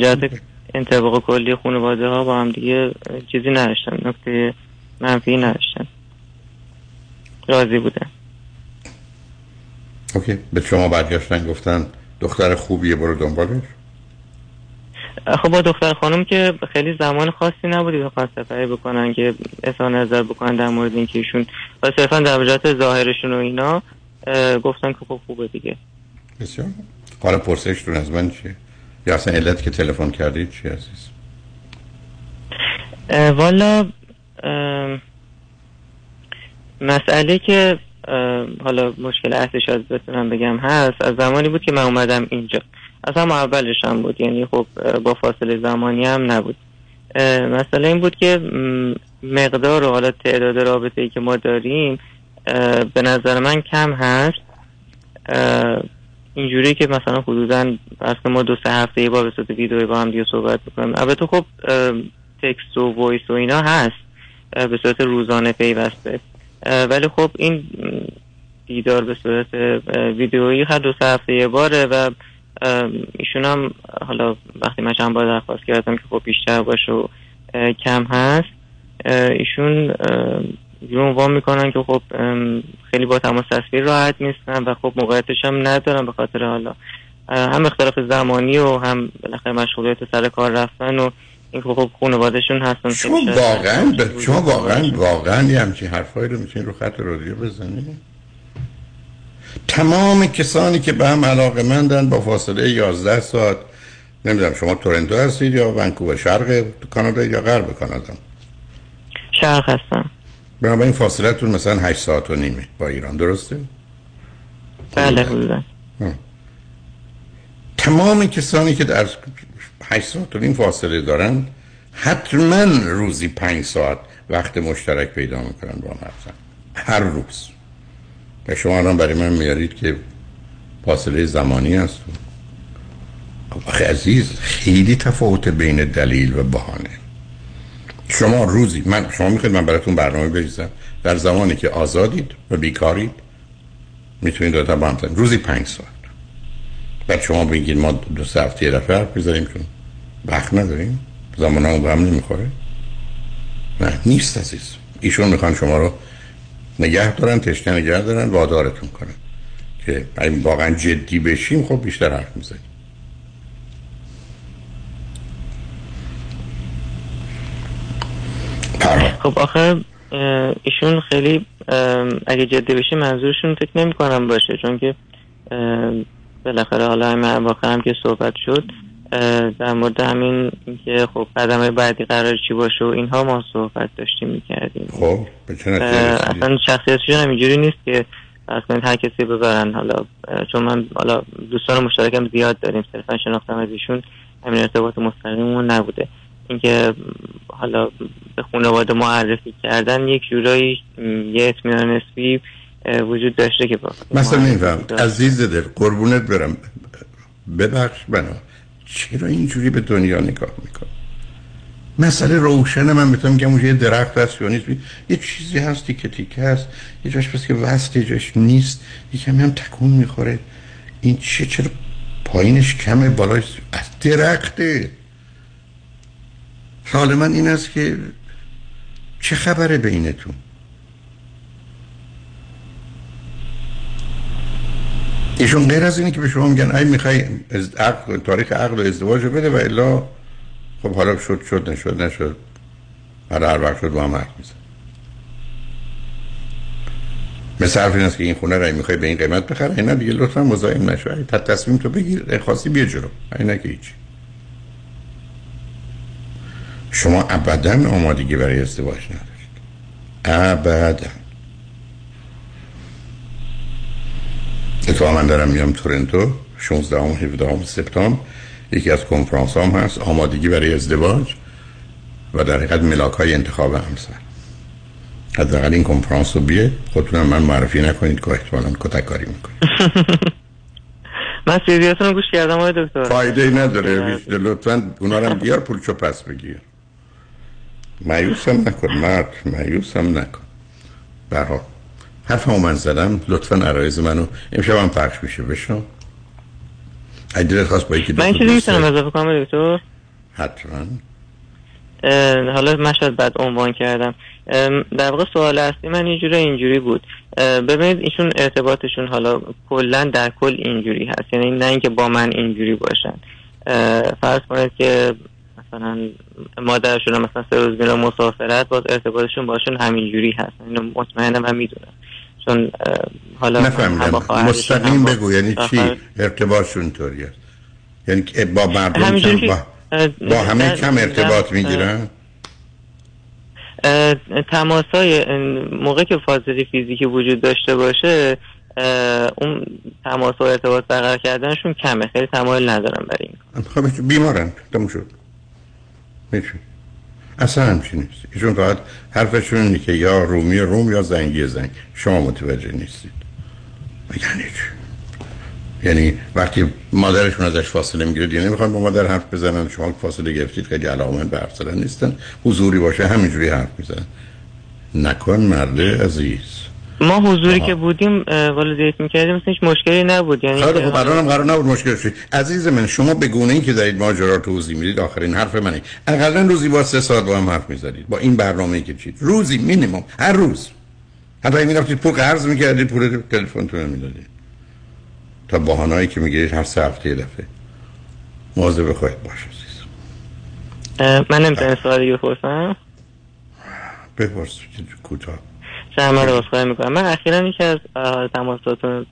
جهت انطباق کلی خانواده ها با هم دیگه چیزی نداشتن نکته منفی نداشتن. راضی بودن. اوکی به شما برگشتن گفتن دختر خوبیه برو دنبالش. خب با دختر خانم که خیلی زمان خاصی نبودی بخواد سفری بکنن که اظهار نظر بکنن در مورد اینکه ایشون و صرفا در وجهت ظاهرشون و اینا گفتن که خب خوبه دیگه. بسیار. حالا پرسشتون از من چیه؟ یا اصلا علت که تلفن کردید چی عزیز؟ والا مسئله که حالا مشکل اصلش از بتونم بگم هست از زمانی بود که من اومدم اینجا. از هم اولش هم بود. یعنی خب با فاصله زمانی هم نبود. مسئله این بود که مقدار و حالا تعداد رابطه ای که ما داریم به نظر من کم هست. اینجوری که مثلا حدودا از ما دو سه هفته یه بار به صورت ویدیوی با هم دیگه صحبت بکنیم البته خب تکست و وایس و اینا هست. به صورت روزانه پیوسته. ولی خب این دیدار به صورت ویدیویی هر دو سه هفته یه باره و ایشون هم حالا وقتی من چند بار درخواست کردم که خب بیشتر باشه و کم هست ایشون یه عنوان می‌کنن که خب خیلی با تماس تصویر راحت نیستن و خب موقعیتش هم ندارن به خاطر حالا هم اختلاف زمانی و هم بالاخره مشغولیت سر کار رفتن و این که خب خانوادهشون هستن شما واقعا. شما واقعا واقعا یه همچین حرفایی رو می‌تونید رو خط رادیو بزنید تمام کسانی که به هم علاقه مندن با فاصله 11 ساعت نمی‌دونم شما تورنتو هستید یا ونکوور شرق کانادا یا غرب کانادا؟ شرق هستم. بنابراین فاصله تون مثلا 8 ساعت و نیمه. با ایران درسته؟ بله حدودا. تمام کسانی که در 8 ساعت و نیم فاصله دارن حتما روزی 5 ساعت وقت مشترک پیدا می‌کنن با هم هر روز. و شما الان برای من میارید که فاصله زمانی هست آخه عزیز خیلی تفاوت بین دلیل و بهانه. شما روزی من شما می‌خواید من براتون برنامه بریزم در زمانی که آزادید و بیکارید می‌تونید دو تا با هم روزی پنج ساعت. بعد شما بگید ما دو سه هفته یه دفعه حرف بزنیم چون وقت نداریم. زمان هم به هم نمی‌خوره. نه نیست عزیز. ایشون می‌خوان شما رو نگه دارن تشنه نگه دارن وادارتون کنن. که اگه واقعا جدی بشیم خب بیشتر حرف می‌زنیم. خب آخه ایشون خیلی اگه جدی بشه منظورشون فکر نمی کنم باشه چون که بالاخره حالا همه هم که صحبت شد در مورد همین که خب قدم بعدی قرار چی باشه و اینها ما صحبت داشتیم می‌کردیم. خب اصلا شخصیتشون هم اینجوری نیست که از کنید هر کسی ببرن. حالا چون من حالا دوستان مشترکم زیاد داریم صرفا شناختم از ایشون همین ارتباط مستقیممون نبوده. اینکه حالا به خانواده معرفی کردن یک جورایی یه اطمینان نسبی وجود داشته که با مثلا نمیفهم عزیز دل قربونت برم. ببخش بنا چرا اینجوری به دنیا نگاه میکن مسئله روشن من بهتون میگم یه درخت هست یا نیست. یه چیزی هست تیکه تیکه هست. یه جاش پس که وست یه جاش نیست. یه کمی هم تکون می‌خوره. این چه چرا پایینش کمه؟ بالاش از درخته. حال من این است که چه خبره بینتون؟ ایشون غیر از اینه که به شما میگن ای می‌خوای از عقل تاریخ عقل و ازدواج بده و الا خب حالا شد شد نشد نشد. هر هر وقت شد با هم حرف میزن مثل حرف این که این خونه را می‌خوای به این قیمت بخره اینا دیگه لطفا مزاحم نشو. تا تصمیم تو بگیر خاصی بیا جلو. اینا که هیچی. شما ابدا آمادگی برای ازدواج ندارید. ابدا. اتفاقا من دارم میام تورنتو 16 و 17 سپتامبر یکی از کنفرانس هم هست آمادگی برای ازدواج و در حقیقت ملاک های انتخاب همسر. حداقل این کنفرانس رو بیه خودتون من معرفی نکنید که احتمالا کتککاری می‌کنید. من سیدیاتون رو گوش کردم آقای دکتر. فایده ای نداره لطفا اونا رو بیار پولچو پس بگیر. مایوسم نکن مرد مایوسم نکن. برها حرف من زدم. لطفا عرایز منو امشب هم پخش میشه. بشنو دلت خواست با یکی من چیزی می‌تونم اضافه کنم دکتر؟ حتما. حالا من شاید بعد عنوان کردم. در واقع سوال اصلی من اینجوری اینجوری بود. ببینید ایشون ارتباطشون حالا کلا در کل اینجوری هست. یعنی نه اینکه با من اینجوری باشن. فرض کنید که مثلا مادرشون مثلا سه روز میره مسافرت باز ارتباطشون باشون همینجوری هست. اینو مطمئنم و می‌دونم. چون حالا نفهمیدم. مستقیم بگو یعنی چی؟ ارتباطشون طوری است یعنی با مردم کم با, با همه کم ارتباط می‌گیرن؟ تماسای موقع که فاصله فیزیکی وجود داشته باشه اون تماس و ارتباط برقرار کردنشون کمه. خیلی تمایل ندارم برای این خب بیمارن. تموم شد. میشه. اصلا همچی نیست. ایشون فقط حرفشون اینه که یا رومی روم یا زنگی زنگ. شما متوجه نیستید. یعنی چی؟ یعنی وقتی مادرشون ازش فاصله می‌گیره دیگه نمی‌خوان با مادر حرف بزنن شما فاصله گرفتید خیلی علاقمند به نیستن. حضوری باشه همینجوری حرف می‌زنن. نکن مرده عزیز. ما حضوری که بودیم والدیت می‌کردیم مثل هیچ مشکلی نبود. یعنی خیلی خب الانم قرار نبود مشکل شد عزیز من شما به گونه ای که دارید ماجرا رو توضیح می‌دید آخرین حرف منه. اقلا روزی با سه ساعت با هم حرف می‌زدید. با این برنامه که چید روزی مینیمم هر روز. حتی این رفتید پول قرض می‌کردید پول تلفنتون می‌دادید. تا بهانه‌ای که می‌گیرید هر سه هفته دفعه. مواظب خودت باش من نمی‌تونم سوال دیگه بپرسم. بپرس کوتاه. شما رو اصخایی می‌کنم. من اخیرا یکی از تماساتون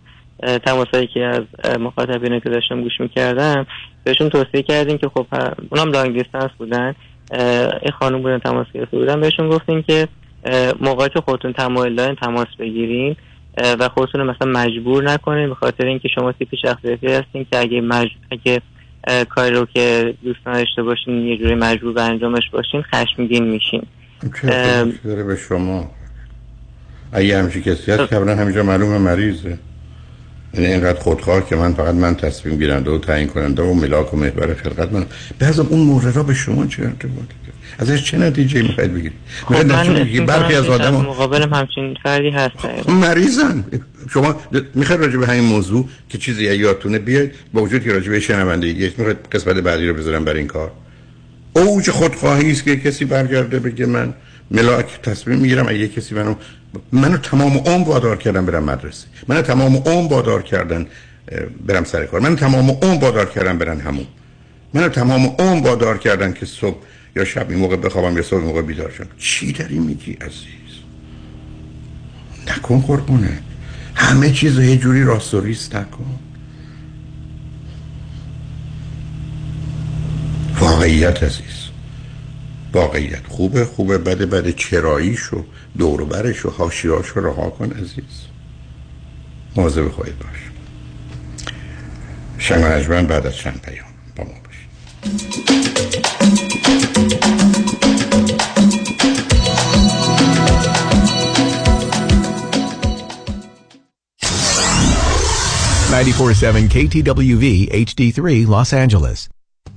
تماسایی که از مخاطبین که داشتم گوش می‌کردم بهشون توصیه کردیم که خب اونم لانگ دیستنس بودن. این خانم بودن تماس گرفته بودن. بهشون گفتیم که موقعی که خودتون تمایل دارین تماس بگیرین و خودتون مثلا مجبور نکنین به خاطر اینکه شما تیپ شخصیتی هستین که اگه مج... اگه کاری رو که دوست نداشته باشین یه جوری مجبور به انجامش باشین خشمگین میشین. چه به شما؟ اگه همچی کسی هست که همینجا معلوم مریضه. یعنی اینقدر خودخواه که من فقط من تصمیم گیرنده و تعیین کننده و ملاک و محور خلقت من بعض اون مورد را به شما چه ارتباطی ازش چه نتیجه می‌خواید بگیرید؟ خب من برخی از آدم مقابلم همچین فردی هست. خب مریضن. شما می‌خواید راجع به همین موضوع که چیزی یادتونه بیاید با وجود که راجع به شنونده یک می‌خواید قسمت بعدی رو بذارم برای این کار. اوج خودخواهی است که کسی برگرده بگه من ملاک تصمیم می‌گیرم. اگه کسی منو منو تمام عمر وادار کردن برم مدرسه. منو تمام عمر وادار کردن برم سر کار. منو تمام عمر وادار کردن برن همون. منو تمام عمر وادار کردن که صبح یا شب این موقع بخوابم یا صبح موقع بیدار شم. چی داری میگی عزیز؟ نکن قربونه. همه چیز یه جوری راست و ریست نکن. واقعیت عزیز. واقعیت خوبه خوبه بده بده چراییش و دوربرش و حاشیهاش رو رها کن عزیز. مواظب خواهید باش. شنگ بعد از چند پیام با ما باشید. 947 KTWV HD3 Los Angeles.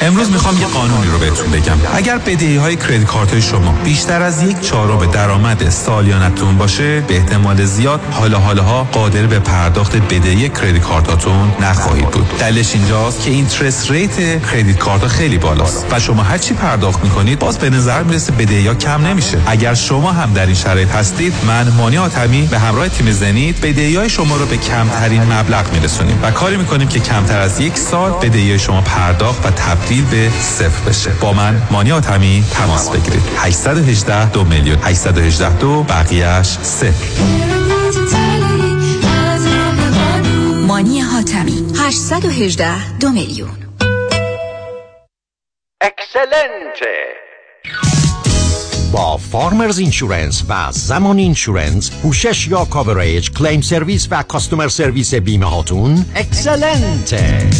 امروز می‌خوام یه قانونی رو بهتون بگم. اگر بدهی های credit card شما بیشتر از یک چهارم درآمد سالیانتون باشه به احتمال زیاد حالا حالاها قادر به پرداخت بدهی credit card اتون نخواهید بود. دلیلش اینجاست که interest rate credit card خیلی بالاست و شما هر چی پرداخت می‌کنید باز به نظر می‌رسه بدهی ها کم نمیشه. اگر شما هم در این شرایط هستید من مانی حاتمی به همراه تیم زنید بدهی های شما رو به کمترین مبلغ میرسونیم و کاری می‌کنیم که کمتر از یک سال بدهی شما پرداخت و تبدیل به صفر بشه. با من مانی حاتمی تماس بگیرید. 818 دو میلیون. 818 دو بقیهش صفر مانی حاتمی. 818 دو میلیون. excellent ه با Farmers Insurance و زمان Insurance پوشش یا coverage claim service و customer service بیمه هاتون excellent ه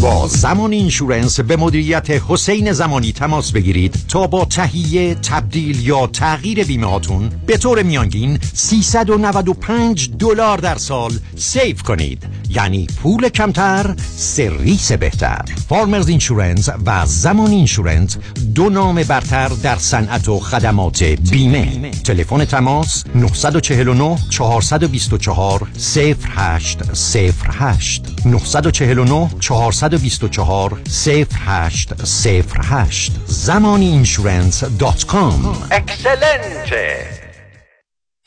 با زمانی Insurance به مدیریت حسین زمانی تماس بگیرید تا با تهیه تبدیل یا تغییر بیمه هاتون به طور میانگین 395 دلار در سال save کنید. یعنی پول کمتر سرویس بهتر. Farmers Insurance و زمانی Insurance دو نام برتر در صنعت و خدمات بیمه. تلفن تماس 949 424 0808 949 424 0808 زمانی Insurance dot com. Excellent ه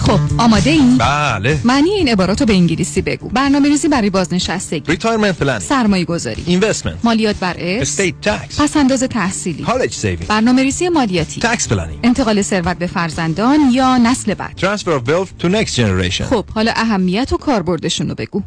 خب آماده این؟ بله. معنی این عبارات رو به انگلیسی بگو. برنامه ریزی برای بازنشستگی. Retirement plan سرمایه گذاری Investment مالیات بر estate tax پس انداز تحصیلی. College saving برنامه ریزی مالیاتی. Tax planning انتقال ثروت به فرزندان یا نسل بعد. Transfer of wealth to next generation خب حالا اهمیت و کاربردشون رو بگو.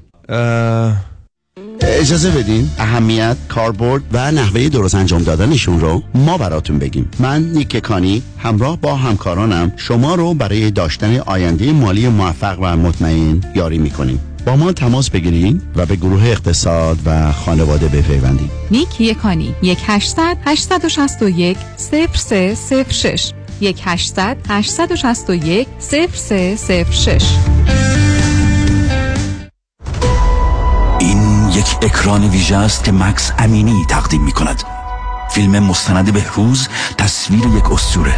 اجازه بدین. اهمیت کاربرد و نحوه درست انجام دادنشون رو ما براتون بگیم. من نیک کانی همراه با همکارانم شما رو برای داشتن آینده مالی موفق و مطمئن یاری می‌کنیم. با ما تماس بگیرین و به گروه اقتصاد و خانواده بپیوندید نیک یکانی یک 800 861 0306 یک 800 861 0306 یک اکران ویژه است که مکس امینی تقدیم می کند فیلم مستند بهروز تصویر یک اسطوره.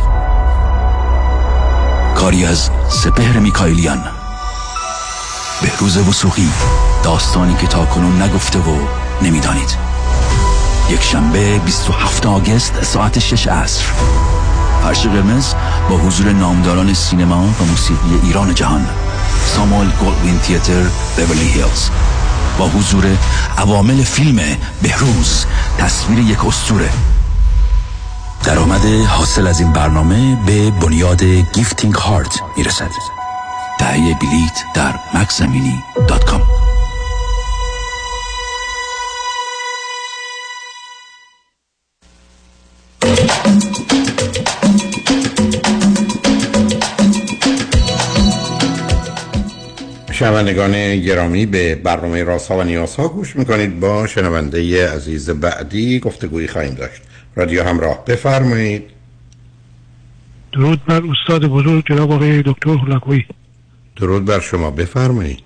کاری از سپهر میکایلیان. بهروز وثوقی داستانی که تا کنون نگفته و نمی‌دانید. یک شنبه 27 August ساعت 6 عصر. فرش قرمز با حضور نامداران سینما و موسیقی ایران جهان. Samuel Goldwyn Theater بورلی هیلز. با حضور عوامل فیلم بهروز تصویر یک اسطوره. درآمد حاصل از این برنامه به بنیاد Gifting Heart می‌رسد. تهیه بلیت در مکزمینی دات کام. شنوندگان گرامی به برنامه راست ها و نیاز ها گوش می‌کنید. با شنونده عزیز بعدی گفتگویی خواهیم داشت. رادیو همراه بفرمایید. درود بر استاد بزرگ جناب آقای دکتر هلکویی درود بر شما بفرمایید.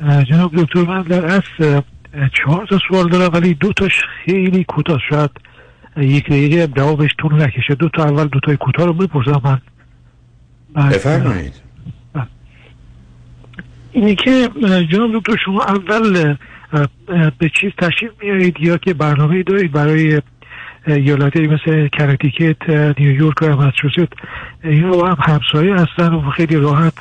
جناب دکتر من در اصل چهار تا سوال دارم ولی دو تاش خیلی کوتاه شاید یک دقیقه جوابش طول نکشه. دو تا اول دو تای کوتاه رو بپرسم من. بفرمایید. اینه که جناب دکتر شما اول به چیز تشریف میارید یا که برنامه دارید برای ایالتی مثل کراتیکت نیویورک و مساچوست اینا با هم همسایه هستن و خیلی راحت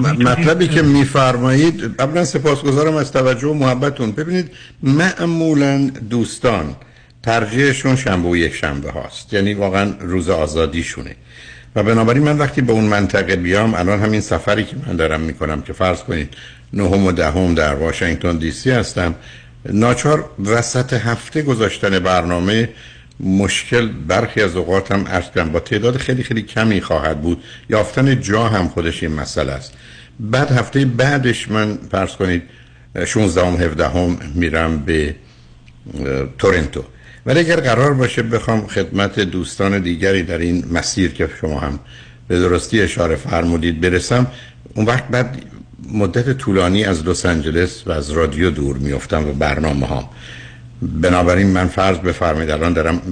مطلبی که میفرمایید قبلا سپاسگزارم از توجه و محبتون ببینید معمولا دوستان ترجیحشون شنبه و یک شنبه هاست. یعنی واقعا روز آزادیشونه. و بنابراین من وقتی به اون منطقه بیام الان همین سفری که من دارم می‌کنم که فرض کنید نهم و دهم در واشنگتن دی سی هستم ناچار وسط هفته گذاشتن برنامه مشکل برخی از اوقاتم عرض کنم با تعداد خیلی خیلی کمی خواهد بود. یافتن جا هم خودش این مسئله است. بعد هفته بعدش من فرض کنید 16 هم 17 هم میرم به تورنتو. ولی اگر قرار باشه بخوام خدمت دوستان دیگری در این مسیر که شما هم به درستی اشاره فرمودید برسم اون وقت بعد مدت طولانی از لس آنجلس و از رادیو دور میافتم و برنامه هام بنابراین من فرض بفرمایید الان دارم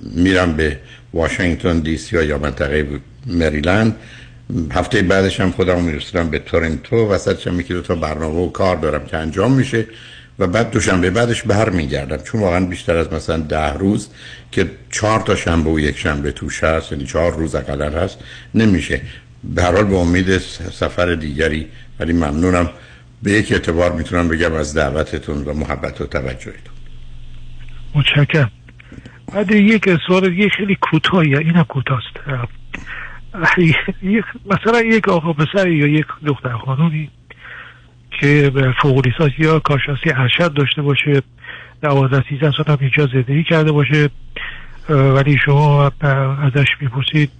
میرم به واشنگتن دی سی یا منطقه مریلند. هفته بعدش هم خودم میرسونم به تورنتو. وسطش هم یکی دو تا برنامه و کار دارم که انجام میشه. و بعد دوشنبه بعدش برمیگردم چون واقعا بیشتر از مثلا ده روز که چهار تا شنبه و یک شنبه توش هست یعنی چهار روز اقلا هست نمیشه. به هر حال به امید سفر دیگری ولی ممنونم. به یک اعتبار می‌تونم بگم از دعوتتون و محبت و توجهتون. متشکرم. بعد یک سوال دیگه خیلی کوتاهی اینم کوتاست مثلا یک آقا پسر یا یک دختر خانومی که فوق لیسانس یا کارشناسی ارشد داشته باشه دوازده سیزده سال هم اینجا زندگی کرده باشه. ولی شما ازش می‌پرسید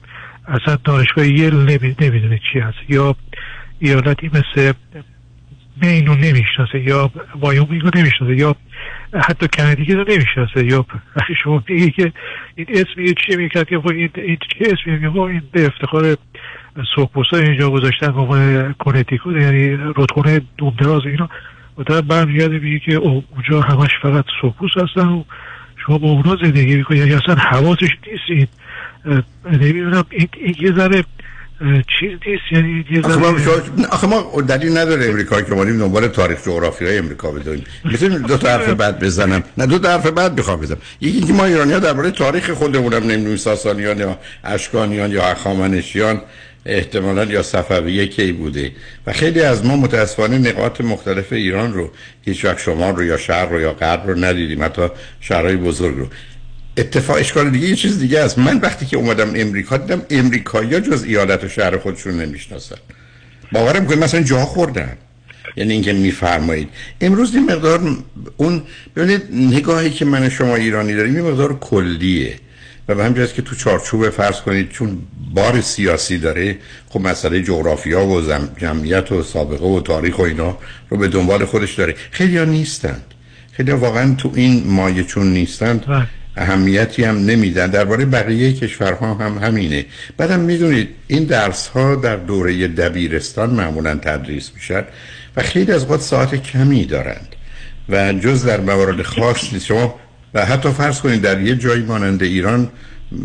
اصلا دانشگاه یل نمی‌دونه چی هست؟ یا ایالتی مثل مین رو نمی‌شناسه یا وایومینگ رو نمی‌شناسه یا حتی کندیگه رو نمی‌شناسه یا شما میگه که این اسمی چیه می‌کرد که این, این چه اسمی میگه این به افتخار سوکپوسا اینجا گذاشتن به عنوان کنتیکو یعنی رودخونه دومدراز اینا. و طرف برمیگرده میگه که اونجا همش فقط سوکپوس هستن و شما با اونا زندگی می‌کنید یعنی اصلا حواسش نیست نمی‌دونم این, این یه ذره چیز نیست. یعنی آخه ما دلیل نداره امریکا که مانیم دنبال تاریخ جغرافی های امریکا بدونیم. می‌تونیم دو تا حرف بعد بزنم. نه دو تا حرف بعد بخوام بزنم. یکی اینکه ما ایرانی ها درباره تاریخ خودمونم نمی‌دونیم ساسانیان یا اشکانیان یا اخامنشیان. احتمالا یا صفویه کی بوده. و خیلی از ما متاسفانه نقاط مختلف ایران رو هیچ وقت شمال رو یا شهر رو یا غرب رو ندیدیم حتی شهرهای بزرگ رو. اتفاق اشکال دیگه یه چیز دیگه است. من وقتی که اومدم امریکا دیدم امریکایی جز ایالت و شهر خودشون نمی‌شناسن. باورم کنید مثلا جا خوردن. یعنی اینکه میفرمایید. امروز این مقدار اون ببینید نگاهی که من شما ایرانی داریم این مقدار کلیه. و به همین که تو چارچوب فرض کنید چون بار سیاسی داره خب مسئله جغرافیا و جمعیت و سابقه و تاریخ و اینا رو به دنبال خودش داره. خیلی ها نیستند. خیلی واقعا تو این مایه چون نیستند. اهمیتی هم نمیدن. درباره بقیه کشورها هم همینه. بعدم می‌دونید این درس ها در دوره دبیرستان معمولا تدریس میشن و خیلی از وقت ساعت کمی دارند. و جز در موارد خاص نیست. شما و حتی فرض کنید در یه جایی مانند ایران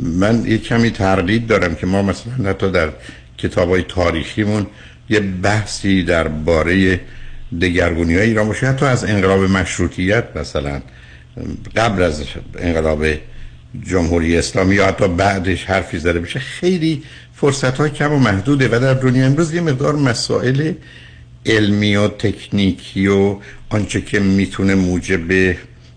من یه کمی تردید دارم که ما مثلا حتی در کتاب های تاریخیمون یه بحثی درباره دگرگونی های ایران باشه. حتی از انقلاب مشروطیت مثلا قبل از انقلاب جمهوری اسلامی یا حتی بعدش حرفی زده بشه خیلی فرصت های کم و محدوده و در دنیا امروز یه مقدار مسائل علمی و تکنیکی و آنچه که می‌تونه موجب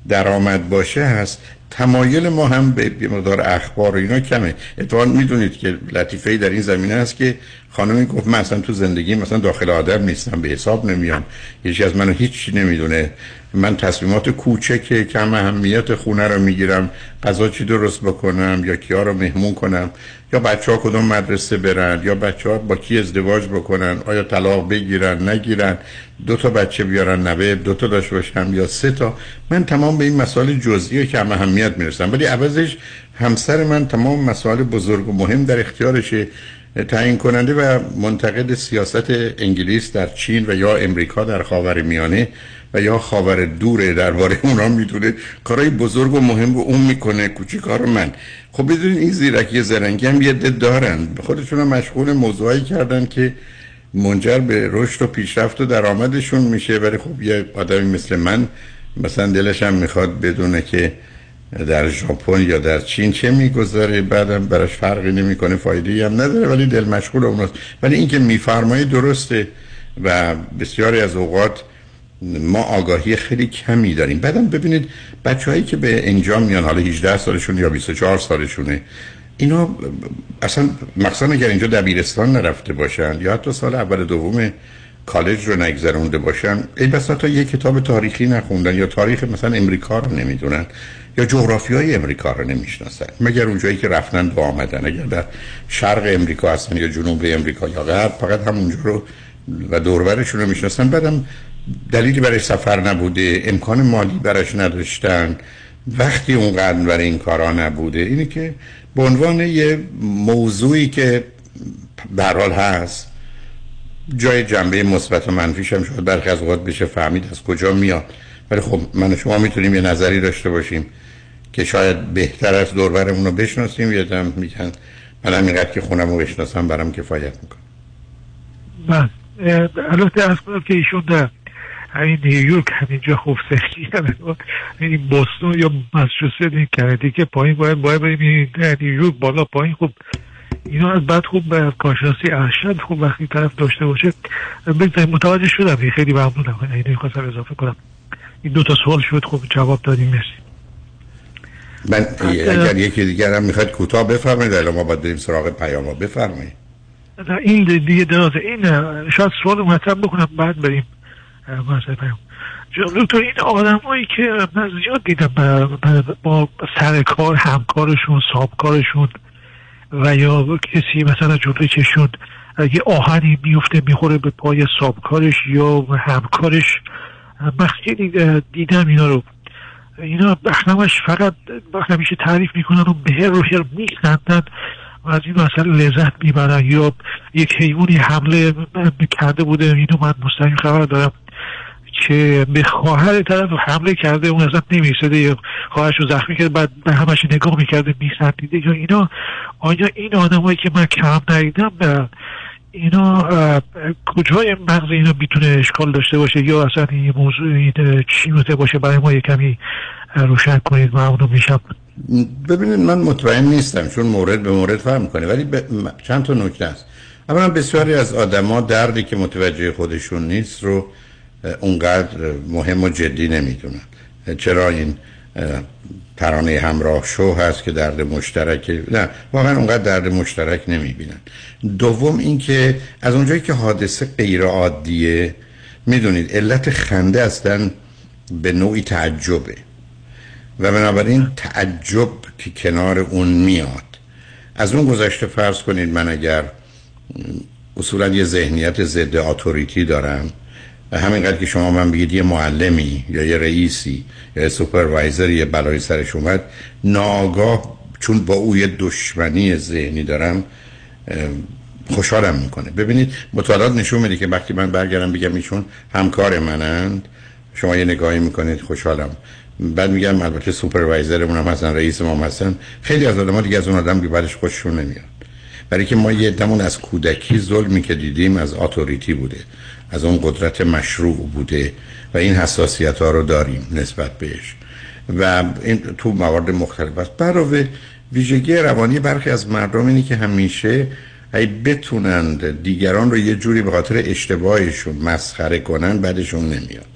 درآمد باشه هست. تمایل ما هم به مقدار اخبار و اینا کمه. اتفاقا می‌دونید که لطیفه در این زمینه هست که خانمی گفت من اصلا تو زندگی مثلا داخل آدم نیستم به حساب نمیام. یکی از منو هیچ نمی‌دونه. من تصمیمات کوچک کم اهمیت خونه رو می‌گیرم غذا چی درست بکنم یا کیا رو مهمون کنم؟ یا بچه ها کدوم مدرسه برن؟ یا بچه ها با کی ازدواج بکنن؟ آیا طلاق بگیرن؟ نگیرن؟ دو تا بچه بیارن نوه دو تا داشته باشم یا سه تا؟ من تمام به این مسائل جزئی کم اهمیت می‌رسم. ولی عوضش همسر من تمام مسائل بزرگ و مهم در اختیارشه. تعیین کننده و منتقد سیاست انگلیس در چین و یا امریکا در خاور میانه و یا خاور دوره درباره اونا می‌دونه. کارهای بزرگ و مهم رو اون می‌کنه کار من. خب بدونین این زیرکی زرنگی هم یه دد دارن. خودشون هم مشغول موضوعی کردن که منجر به رشد و پیشرفت و درآمدشون میشه. ولی خب یه آدمی مثل من مثلا دلش هم می‌خواد بدونه که در ژاپن یا در چین چه میگذره؟ بعدم براش فرقی نمی‌کنه فایده هم نداره ولی دل مشغول اوناست. ولی اینکه میفرمایی درسته و بسیاری از اوقات ما آگاهی خیلی کمی داریم. بعدم ببینید بچههایی که به انجام میان حالا 18 سالشون یا 24 سالشونه اینا اصلا مخصوصا اگر اینجا دبیرستان نرفته باشن یا حتی سال اول دوم کالج رو نگذرونده باشن ای بسا تا یه کتاب تاریخی نخوندن یا تاریخ مثلا امریکا رو نمی‌دونن یا جغرافی های امریکا رو نمی‌شناسن مگر اونجایی که رفتن و آمدن. اگر در شرق امریکا هستن یا جنوب امریکا یا غرب فقط همونجا رو و دوربرشون رو می‌شناسن. بعدم دلیلی برای سفر نبوده امکان مالی برش نداشتن وقتی اونقدر برای این کارا نبوده. اینی که به عنوان یه موضوعی که در حال هست جای جنبه مثبت و منفیش هم شاید برخی از اوقات بشه فهمید از کجا میاد. ولی خب من شما می‌تونیم یه نظری داشته باشیم که شاید بهتر از دوربرمون رو بشناسیم. یا دم میگن من همینقدر که خونم رو بشناسم برام کفایت می‌کنم بله. البته از که ایشون در همین نیویورک همینجا خوب سختی این بوستون یا مسجوست این کندی که پایین باید باید بریم نیویورک بالا پایین. خوب اینا از بعد خوب کارشناسی ارشد خوب وقتی طرف داشته باشه بگذاریم. متوجه شدم خیلی ممنونم. اینو خواستم اضافه کنم. این دو تا سوال شد. خوب جواب دادیم. مرسی. من اگر یکی دیگر هم می‌خواید کوتاه بفرمایید الان ما باید بریم سراغ پیام بفرمایید. این دیگه درازه. این شاید سوال مطرح بکنم. بعد بریم. پیام. دکتر این آدمایی که من زیاد دیدم با سر کار همکارشون سابکارشون و یا کسی مثلا جلوی چشون یه آهنی میفته می‌خوره به پای سابکارش یا همکارش. من خیلی دیدم اینا رو. اینا همش فقط همیشه تعریف می‌کنن و به رو هر میخندن و از این مسئله لذت می‌برن. یا یک حیوانی حمله کرده بوده اینو من مستقیم خبر دارم. که به خواهر طرف حمله کرده اون ازت نمیسده یا خواهرش رو زخمی کرده بعد به همش نگاه می‌کرده میخندیده یا اینا آیا این آدمایی که من کم ندیدم اینا کجای مغز اینا می‌تونه اشکال داشته باشه؟ یا اصلا این موضوع این چی باشه؟ برای ما کمی روشن کنید ممنون میشم. ببینید من مطمئن نیستم چون مورد به مورد فهم می‌کنه. ولی ب... چند تا نکته است. اولا بسیاری از آدما دردی که متوجه خودشون نیست رو اونقدر مهم و جدی نمی‌دونن چرا این ترانه همراه شو هست که درد مشترک نه واقعا اونقدر درد مشترک نمی‌بینن. دوم اینکه از اونجایی که حادثه غیر عادیه می‌دونید علت خنده اصلا به نوعی تعجبه. و بنابراین تعجب که کنار اون میاد. از اون گذشته فرض کنید من اگر اصولا یه ذهنیت ضد اتوریتی دارم همینقدر که شما من بگید یه معلمی یا یه رئیسی یا یه سوپروایزر یه بلای سرش اومد ناگاه چون با او یه دشمنی ذهنی دارم خوشحالم می‌کنه. ببینید مطالعات نشون میده که وقتی من برگردم بگم ایشون همکار منند شما یه نگاهی می‌کنید خوشحالم. بعد میگم البته سوپروایزرمون هم هستن رئیس ما هستن. خیلی از آدم‌ها دیگه از اون آدم بعدش خوششون نمیاد. برای که ما یه دمون از کودکی ظلمی که دیدیم از اتوریتی بوده. از اون قدرت مشروع بوده و این حساسیت ها رو داریم نسبت بهش. و این تو موارد مختلف است. برای ویژگی روانی برخی از مردم اینی که همیشه ای بتونند دیگران رو یه جوری به خاطر اشتباهشون مسخره کنن بعدشون نمیاد.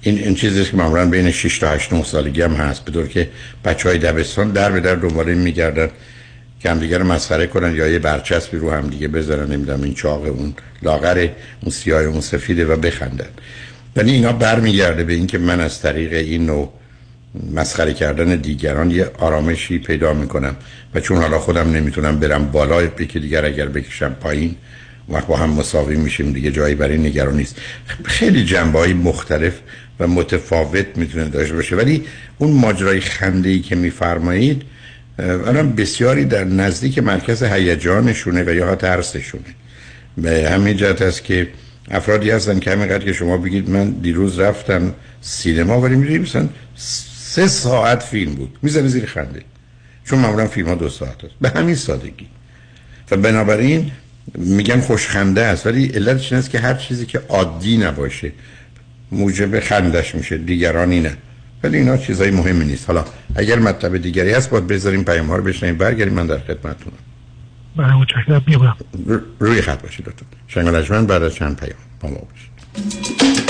این این چیزی که معمولا بین 6 تا 8 9 سالگی هم هست به که بچه های دبستان در به در دوباره میگردن که هم دیگر مسخره کنن یا یه برچسبی رو هم دیگه بذارن نمی‌دونم این چاق اون لاغر اون سیاه اون سفیده و بخندن. یعنی اینا برمیگرده به اینکه من از طریق این نوع مسخره کردن دیگران یه آرامشی پیدا می‌کنم و چون حالا خودم نمی‌تونم برم بالا که دیگر اگر بکشم پایین وقت با هم مساوی میشیم دیگه جایی برای نگران نیست. خیلی جنبه مختلف و متفاوت می‌تونه داشته باشه. ولی اون ماجرای خنده ای که میفرمایید الان بسیاری در نزدیک مرکز هیجانشونه و یا ترسشونه. به همین جهت است که افرادی هستن که همینقدر که شما بگید من دیروز رفتم سینما ولی می‌دونی مثلا سه ساعت فیلم بود می‌زنه زیر خنده. چون معمولا فیلم ها دو ساعت است. به همین سادگی. و بنابراین میگن خوشخنده است ولی علتش این است که هر چیزی که عادی نباشه موجب خندش میشه دیگرانی نه. ولی اینا چیزای مهمی نیست. حالا اگر مطلب دیگری هست باید بذاریم پیام ها رو بشنیم برگردیم من در خدمتتونم. بله متشکرم. میام روی خط باشید لطفا. شنگ بعد از چند پیام با ما باشید.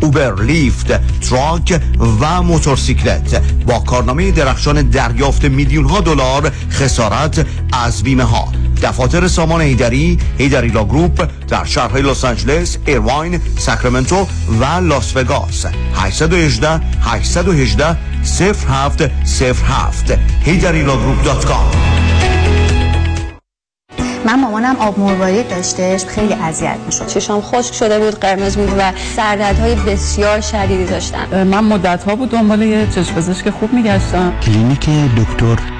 Uber Lyft truck و موتورسیکلت با کارنامه درخشان دریافت میلیون ها دلار خسارت از بیمه ها دفاتر سامان حیدری حیدری Law Group در شهرهای لس آنجلس ایرواین ساکرامنتو و لاس وگاس. 818 818 0707 حیدری Law Group.com من مامانم آب مروارید داشتش خیلی اذیت می‌شد. چشام خشک شده بود قرمز بود و سردردهای بسیار شدیدی داشتم من مدت ها بود دنبال یه چشم پزشک خوب میگشتم. کلینیک دکتر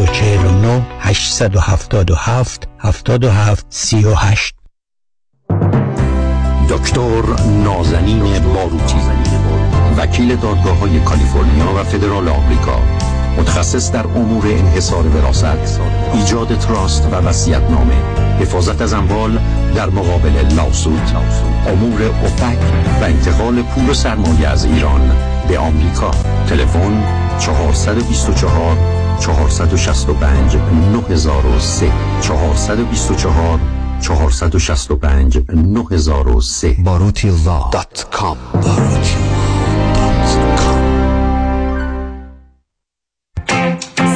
949 877 77 38 دکتر نازنین باروتی وکیل دادگاه های کالیفرنیا و فدرال آمریکا متخصص در امور انحصار وراثت ایجاد تراست و نامه حفاظت از اموال در مقابل لاسود امور اوپک و انتقال پول و سرمایه از ایران به آمریکا. تلفن 424 465 9003 424 465 9003 باروتی dot com.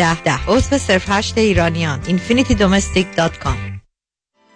ده ده. عضو صرف هشت ایرانیان infinitydomestic.com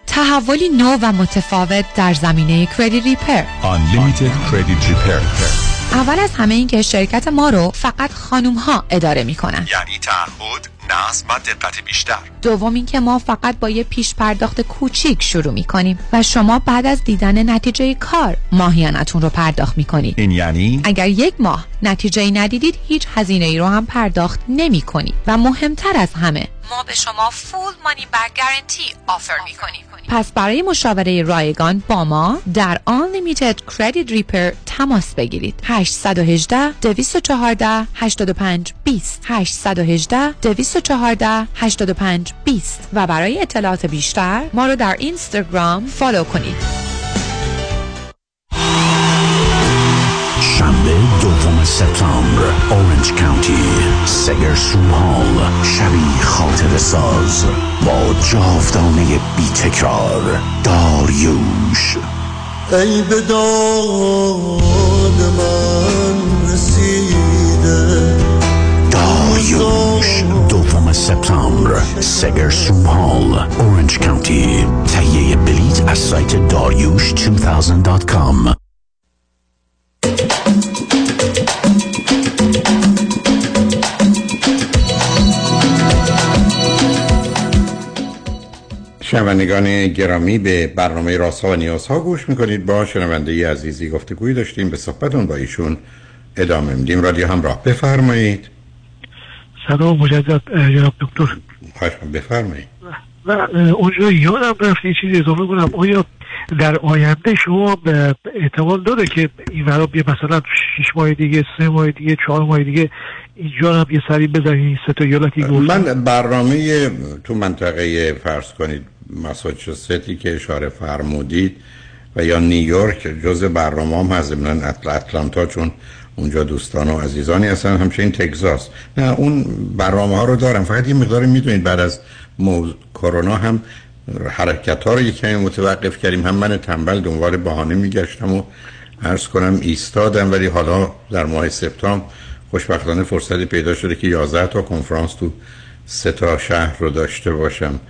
تحولی نو و متفاوت در زمینه کردی ریپر Unlimited Credit Repair. اول از همه این که شرکت ما رو فقط خانوم ها اداره می کنن. یعنی تعهد نظم و دقت بیشتر. دوم اینکه ما فقط با یه پیش پرداخت کوچیک شروع می کنیم و شما بعد از دیدن نتیجه کار ماهیانتون رو پرداخت می کنید این یعنی؟ اگر یک ماه نتیجه ای ندیدید هیچ هزینه ای رو هم پرداخت نمی کنید و مهمتر از همه ما به شما فول مانی بک گارنتی آفر می کنیم پس برای مشاوره رایگان با ما در Unlimited Credit Repair تماس بگیرید. 818 214 85 20 818 214 85 20 و برای اطلاعات بیشتر ما رو در اینستاگرام فالو کنید. دوم سپتامبر اورنج کانتی سگر سومال شبی خاطر ساز با جاودانه بی تکرار داریوش. ای به داد من رسیده. داریوش دوم سپتامبر سگر سومال اورنج کانتی تهیه بلیت از سایت داریوش 2000.com شنوندگان گرامی به برنامه راسا و نیازها گوش می‌کنید. با شنونده عزیزی گفتگوی داشتیم. به صحبتون با ایشون ادامه میدیم. رادیو همراه بفرمایید. سلام مجدد جناب دکتر. بفرمایید. و اونجا یادم رفت یه چیزی اضافه کنم. آیا در آینده شما احتمال داره که این ورا مثلا شش ماه دیگه سه ماه دیگه چهار ماه دیگه اینجا هم یه سری بزنید سه تا ایالتی من برنامه تو منطقه فرض کنید ماساچوستی که اشاره فرمودید و یا نیویورک جز برنامه هم هست. اتلانتا چون اونجا دوستان و عزیزانی هستن. همچنین تگزاس. نه اون برنامه ها رو دارم. فقط یه مقداری می‌دونید بعد از کرونا هم حرکت ها رو یک کمی متوقف کردیم. هم من تنبل دنبال بهانه میگشتم و عرض کنم ایستادم ولی حالا در ماه سپتامبر خوشبختانه فرصتی پیدا شده که 11 تا کنفرانس تو سه تا شهر رو داشته باشم.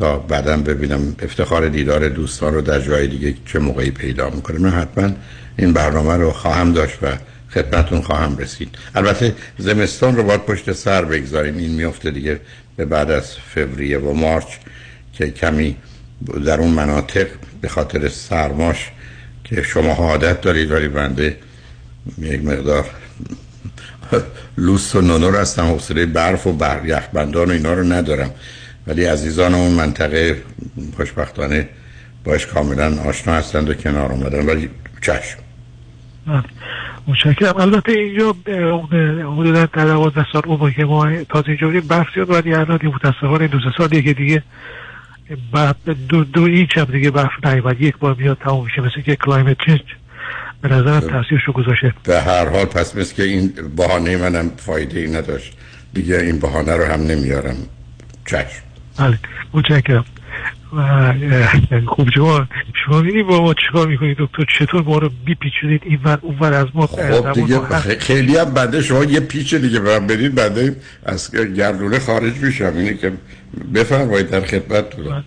تا بعدا ببینم افتخار دیدار دوستان رو در جای دیگه چه موقعی پیدا می‌کنه. من حتما این برنامه رو خواهم داشت و خدمتون خواهم رسید. البته زمستان رو باید پشت سر بگذاریم این میفته دیگه به بعد از فوریه و مارچ که کمی در اون مناطق به خاطر سرماش که شما عادت دارید ولی بنده یک مقدار لوس و نونور هستم برف و بر یخبندان و اینا رو ندارم. ولی عزیزان اون منطقه خوشبختانه باش کاملا آشنا هستند و کنار آمدن ولی چشم. متشکرم. البته اینجا حدودا در دوازده سال اون که ما تازه اینجا بودیم برف زیاد ولی الان متاسفانه دو سه سالیه که دیگه دو, دو اینچ هم دیگه برف نیومد. یک بار میاد تموم میشه. مثل که کلایمت چنج به نظرم تاثیرش رو گذاشته. به هر حال پس مثل که این بهانه منم فایده ای نداشت. دیگه این بهانه رو هم نمیارم. چشم. بله متشکرم. و خوب شما شما می‌دید با ما چیکار می‌کنید دکتر چطور ما رو بیپیچونید این ور اون ور از ما خب دیگه خیلی هم بنده شما یه پیچ دیگه برم بدید بنده از گردونه خارج میشم. اینه که بفرمایید در خدمت تو بله.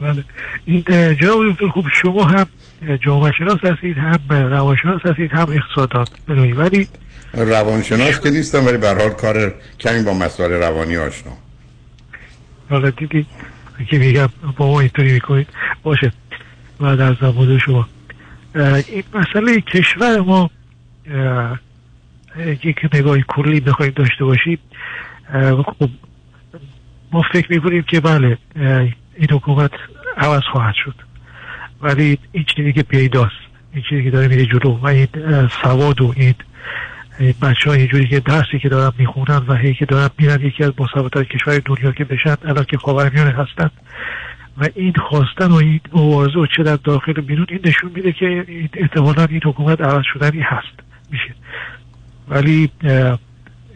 بله. این جناب دکتر خوب شما هم جامعه شناس هستید هم روانشناس هستید هم اقتصادات ولی روانشناس که نیستم ولی به حال کار کمی با مسائل روانی آشنا. حالا دیدی؟ که میگم با ما اینطوری می‌کنید باشه. بعد از زمان شما. این مسئله کشور ما یک نگاهی کلی بخوایم داشته باشیم خب ما فکر می‌کنیم که بله این حکومت عوض خواهد شد. ولی این چیزی که پیداست. این چیزی که داره میره جلو. و این سواد و این بچه ها جوری که درسی که دارن می‌خونن و هی که دارن میرن یکی از مسابقات کشور دنیا که بشن الان که خاورمیانه هستن. و این خواستن و این مبارزه و چه در داخل و بیرون این نشون میده که احتمالا این حکومت عوض شدنی هست. میشه. ولی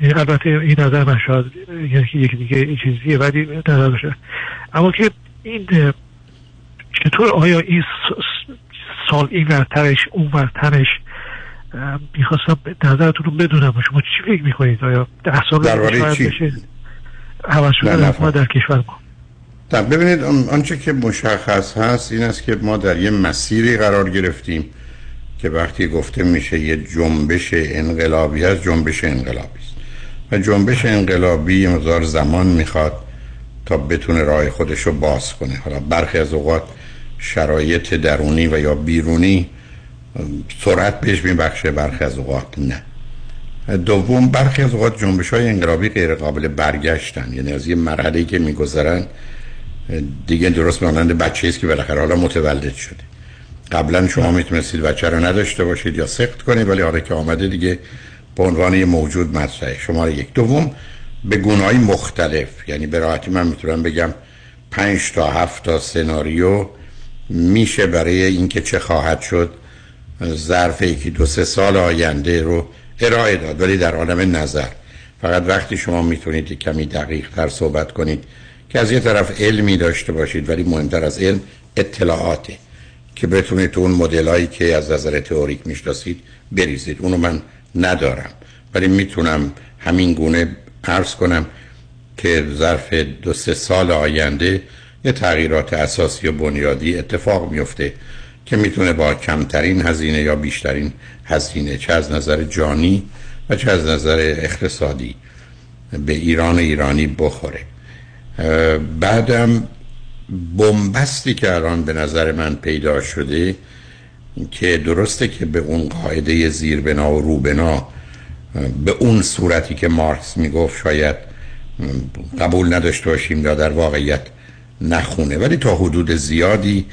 البته این نظر من شاید یعنی یک دیگه چیزیه ولی نظر باشه اما که این چطور آیا این سال این ورترش اون ورترش می‌خواستم نظرتون رو بدونم. شما چی فکر می‌کنید؟ آیا ده سال درباره چی؟ عوض شده ما در کشور ما ببینید آنچه که مشخص هست این است که ما در یه مسیری قرار گرفتیم که وقتی گفته میشه یه جنبش انقلابی هست جنبش انقلابی است. و جنبش انقلابی مقدار زمان می‌خواد تا بتونه راه خودش رو باز کنه. حالا برخی از اوقات شرایط درونی و یا بیرونی سرعت بهش میبخشه برخی از اوقات نه. دوم برخی از اوقات جنبش های انقلابی غیر قابل برگشتن. یعنی از یه مرحله که میگذرن دیگه درست مانند بچه است که بالاخره حالا متولد شده. قبلا شما می‌تونستید بچه رو نداشته باشید یا سخت کنید ولی حالا که آمده دیگه به عنوان یه موجود مطرحه. شما یک. دوم به گناهی مختلف. یعنی به راحتی من می‌تونم بگم پنج تا هفت تا سناریو میشه برای اینکه چه خواهد شد. ظرف یکی دو سه سال آینده رو ارائه داد ولی در عالم نظر. فقط وقتی شما می‌تونید کمی دقیق تر صحبت کنید که از یه طرف علمی داشته باشید ولی مهمتر از علم اطلاعاته که بتونید تو اون مدل هایی که از نظر تئوریک می‌شناسید بریزید. اونو من ندارم. ولی می‌تونم همین گونه عرض کنم که ظرف دو سه سال آینده یه تغییرات اساسی و بنیادی اتفاق میفته که می‌تونه با کمترین هزینه یا بیشترین هزینه چه از نظر جانی و چه از نظر اقتصادی به ایران ایرانی بخوره. بعدم بنبستی که الان به نظر من پیدا شده که درسته که به اون قاعده زیربنا و روبنا به اون صورتی که مارکس می‌گفت شاید قبول نداشته باشیم یا در واقعیت نخونه. ولی تا حدود زیادی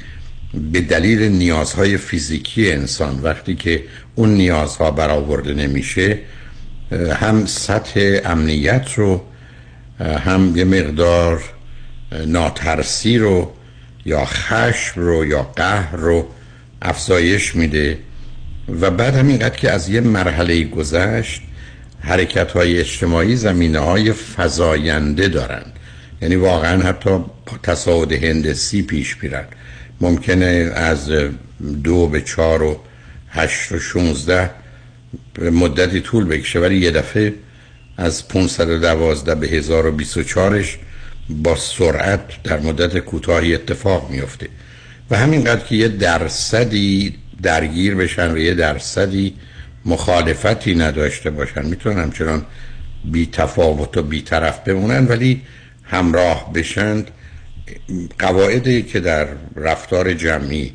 به دلیل نیازهای فیزیکی انسان وقتی که اون نیازها برآورده نمیشه هم سطح امنیت رو هم یه مقدار ناترسی رو یا خشم رو یا قهر رو افزایش میده. و بعد همینقدر که از یه مرحله گذشت حرکت های اجتماعی زمینه های فضاینده دارن. یعنی واقعا حتی تصاعد هندسی پیش میرن. ممکنه از دو به چار و هشت و شونزده مدتی طول بکشه ولی یه دفعه از 512 به 1024ش با سرعت در مدت کوتاهی اتفاق میفته و همینقدر که یه درصدی درگیر بشن و یه درصدی مخالفتی نداشته باشن می‌تونن همچنان بی تفاوت و بی طرف بمونن ولی همراه بشند قواعدی که در رفتار جمعی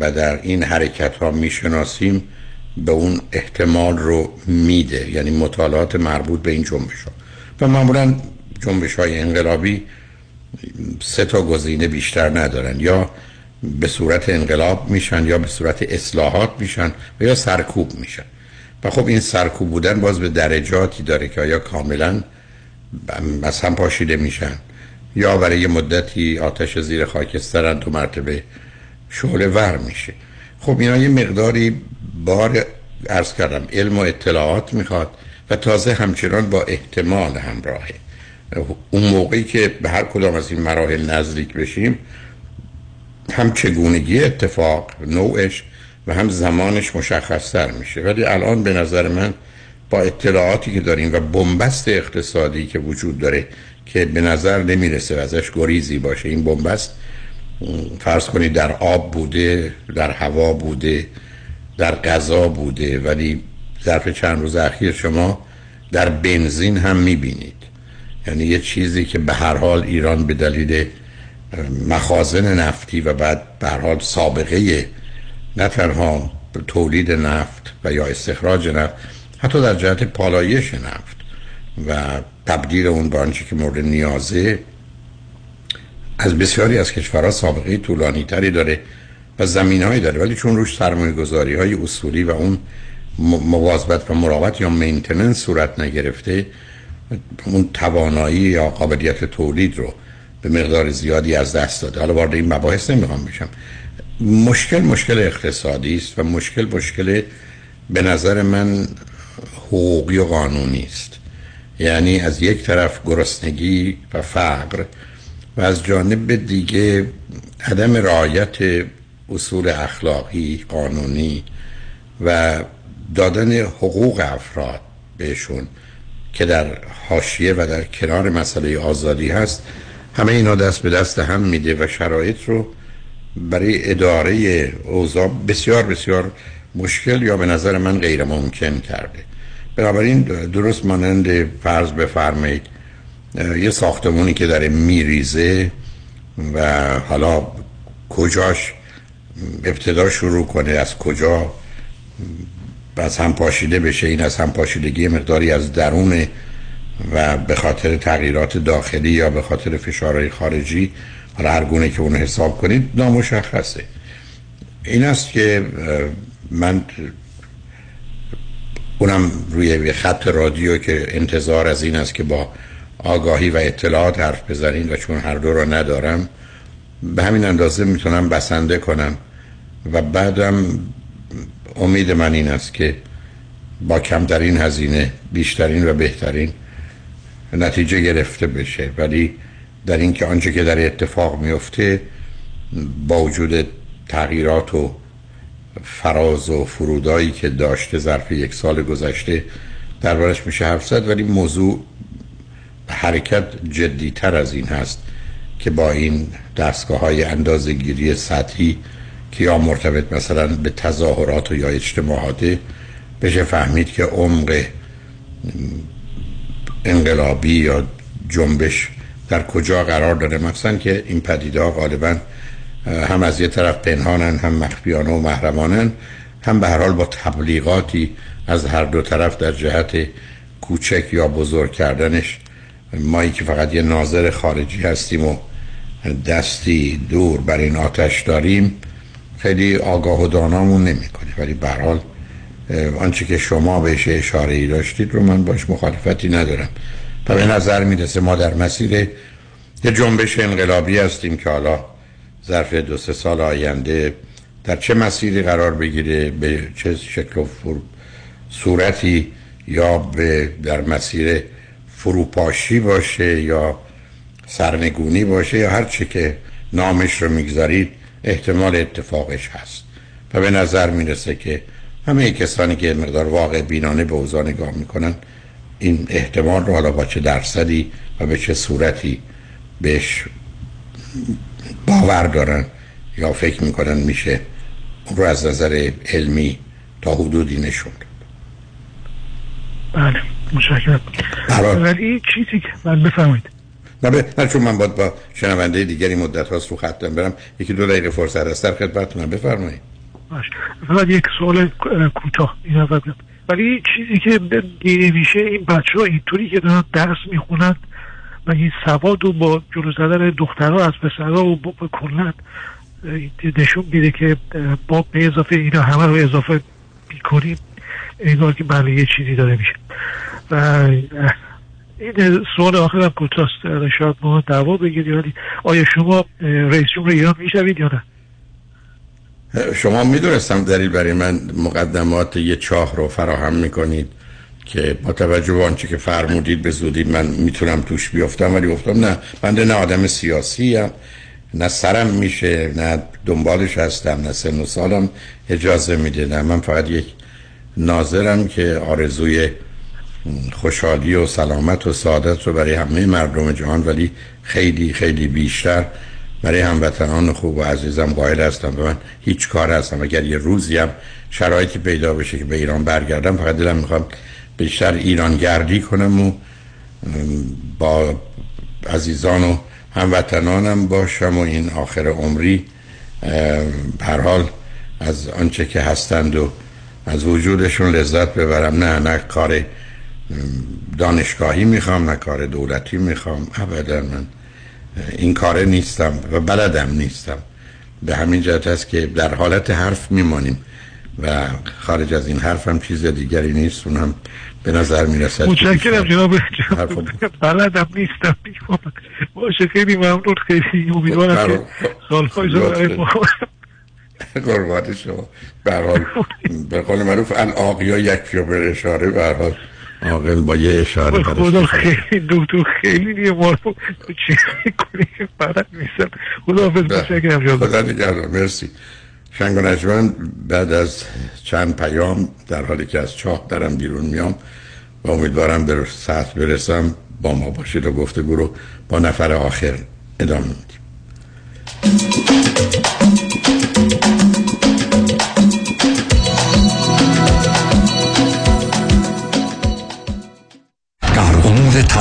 و در این حرکت ها می‌شناسیم به اون احتمال رو میده. یعنی مطالعات مربوط به این جنبش ها و معمولا جنبش های انقلابی سه تا گزینه بیشتر ندارن. یا به صورت انقلاب میشن یا به صورت اصلاحات میشن و یا سرکوب میشن. و خب این سرکوب بودن باز به درجاتی داره که آیا کاملا از هم پاشیده میشن. یا برای مدتی آتش زیر خاکسترن تو مرتبه شعله ور میشه. خب اینا یه مقداری بار ارز کردم علم و اطلاعات می‌خواد و تازه همچنان با احتمال همراهه. اون موقعی که به هر کدام از این مراحل نزدیک بشیم هم چگونگی اتفاق نوعش و هم زمانش مشخصتر میشه. ولی الان به نظر من با اطلاعاتی که داریم و بنبست اقتصادی که وجود داره که به نظر نمی‌رسه و ازش گریزی باشه. این بنبست فرض کنید در آب بوده در هوا بوده در غذا بوده ولی ظرف چند روز اخیر شما در بنزین هم می‌بینید. یعنی یه چیزی که به هر حال ایران به دلیل مخازن نفتی و بعد به هر حال سابقه نه تنها تولید نفت و یا استخراج نفت حتی در جهت پالایش نفت. و تبدیل اون به آنچه که مورد نیازه از بسیاری از کشورها سابقه طولانی تری داره و زمین هایی داره. ولی چون روش سرمایه گذاری های اصولی و اون مواظبت و مراقبت یا مینتننس صورت نگرفته اون توانایی یا قابلیت تولید رو به مقدار زیادی از دست داده. حالا وارد این مباحث نمی‌خوام بشم. مشکل مشکل اقتصادی است و مشکل مشکل به نظر من حقوقی و قانونی است. یعنی از یک طرف گرسنگی و فقر و از جانب دیگه عدم رعایت اصول اخلاقی قانونی و دادن حقوق افراد بهشون که در حاشیه و در کنار مسئله آزادی هست همه اینا دست به دست هم میده و شرایط رو برای اداره اوضاع بسیار بسیار مشکل یا به نظر من غیر ممکن کرده. بنابراین درست مانند فرض بفرمایید یه ساختمونی که داره میریزه و حالا کجاش ابتدا شروع کنه از کجا از هم پاشیده بشه این از هم پاشیدگی مقداری از درونه و به خاطر تغییرات داخلی یا به خاطر فشارهای خارجی حالا هر گونه که اون حساب کنید نامشخصه. این است که من اونم روی خط رادیو که انتظار از این است که با آگاهی و اطلاعات حرف بزنید و چون هر دو را ندارم به همین اندازه می‌تونم بسنده کنم. و بعدم امید من این است که با کمترین هزینه بیشترین و بهترین نتیجه گرفته بشه. ولی در اینکه آنچه که در اتفاق میفته با وجود تغییرات و فراز و فرودایی که داشته ظرف یک سال گذشته دربارش میشه حرف زد ولی موضوع حرکت جدیتر از این هست که با این دستگاه های اندازه گیری سطحی که یا مرتبط مثلا به تظاهرات و یا اجتماعاته بشه فهمید که عمق انقلابی یا جنبش در کجا قرار داره. مثلا که این پدیده ها غالبا هم از یه طرف پنهانن هم مخفیانه و محرمانن هم به هر حال با تبلیغاتی از هر دو طرف در جهت کوچک یا بزرگ کردنش. مایی که فقط یه ناظر خارجی هستیم و دستی دور بر این آتش داریم خیلی آگاه و دانامون نمی کنیم. ولی برحال آنچه که شما بهش اشاره ای داشتید رو من باش مخالفتی ندارم. و به نظر می‌رسه ما در مسیر یه جنبش انقلابی هستیم که حالا ظرف دو سه سال آینده در چه مسیری قرار بگیره به چه شکل و صورتی یا به در مسیر فروپاشی باشه یا سرنگونی باشه یا هر چه که نامش رو می‌گذارید احتمال اتفاقش هست. و به نظر می‌رسه که همه کسانی که مقدار واقع بینانه به اوضاع نگاه می‌کنن این احتمال رو حالا با چه درصدی و به چه صورتی بهش باور دارن یا فکر می‌کنن میشه اون رو از نظر علمی تا حدودی نشون بله متشکرم. ولی چیزی که بله بفرمایید. نه نه چون من باید با شنونده دیگری مدت هاست رو خطم برم. یکی دو دقیقه فرصت هست در خدمتتونم. بفرمایید. فقط یک سوال کوتاه. این ولی چیزی که دیده میشه این بچه ها اینطوری که دارن درس می‌خونن و این سواد رو با جلو زدن دخترها از پسرها و کلن نشون میده که با به اضافه اینا همه رو اضافه می‌کنیم انگار که بله یه چیزی داره میشه. و این سوال آخرم کوتاست شاید ما دعوا بگیریم ولی آیا شما رئیس جمهور ایران می‌شوید یا نه؟ شما می‌دونستم دلیل برای من مقدمات یه چاه رو فراهم می‌کنید. که با توجه به آنچه که فرمودید به زودی من می‌تونم توش بیفتم ولی گفتم نه بنده نه آدم سیاسی هم نه سرم میشه نه دنبالش هستم نه سن و سالم اجازه میده نه من فقط یک ناظرم که آرزوی خوشحالی و سلامت و سعادت رو برای همه مردم جهان ولی خیلی خیلی بیشتر برای هموطنان خوب و عزیزم قائل هستم به من هیچ کار هستم. اگر یه روزی هم شرایطی پیدا بشه که به ایران برگردم فقط دلم می‌خوام بیشتر ایران گردی کنم و با عزیزان و هموطنانم باشم و این آخر عمری هر حال از آنچه که هستند و از وجودشون لذت ببرم. نه نه کار دانشگاهی می‌خوام نه کار دولتی می‌خوام. ابدا من این کاره نیستم و بلدم نیستم. به همین جهت است که در حالت حرف میمانیم و خارج از این حرف هم چیز دیگری نیست. اونم به نظر می‌رسد متشکرم جناب بلدم نیستم. باشه خیلی ممنون. خیلی امیدوارم که سالهای برای ما قربان شما. به حال به قول معروف الاقیا یک پیا به اشاره به حال عاقل با یه اشاره خدا خیلی دکتر خیلی یه ما رو چی کنی که فرق نیستم خدا حافظ متشکرم خدا نگهدار. مرسی. شنگ و بعد از چند پیام در حالی که از چاه درم بیرون میام و امیدوارم به ساعت برسم با ما باشید و گفتگو رو با نفر آخر ادامه میدیم.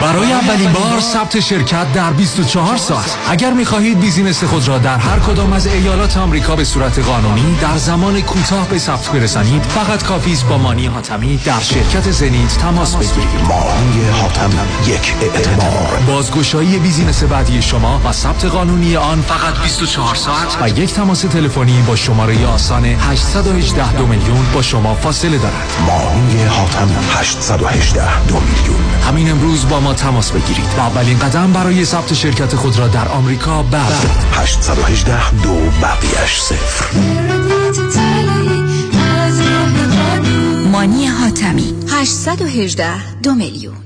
برای اولین بار ثبت شرکت در 24 ساعت. اگر می‌خواهید business خود را در هر کدام از ایالات آمریکا به صورت قانونی در زمان کوتاه به ثبت برسانید فقط کافی است با مانی حاتمی در شرکت زنیت تماس بگیرید. مانی حاتمی یک اعتبار. بازگشایی business بعدی شما و ثبت قانونی آن فقط 24 ساعت و یک تماس تلفنی با شماره آسان 818 دو میلیون با شما فاصله دارد. مانی حاتمی 818 دو میلیون. همین امروز با ما تماس بگیرید. و اولین قدم برای ثبت شرکت خود را در آمریکا بردارید. 818 دو بقیش صفر مانی حاتمی 818 دو میلیون.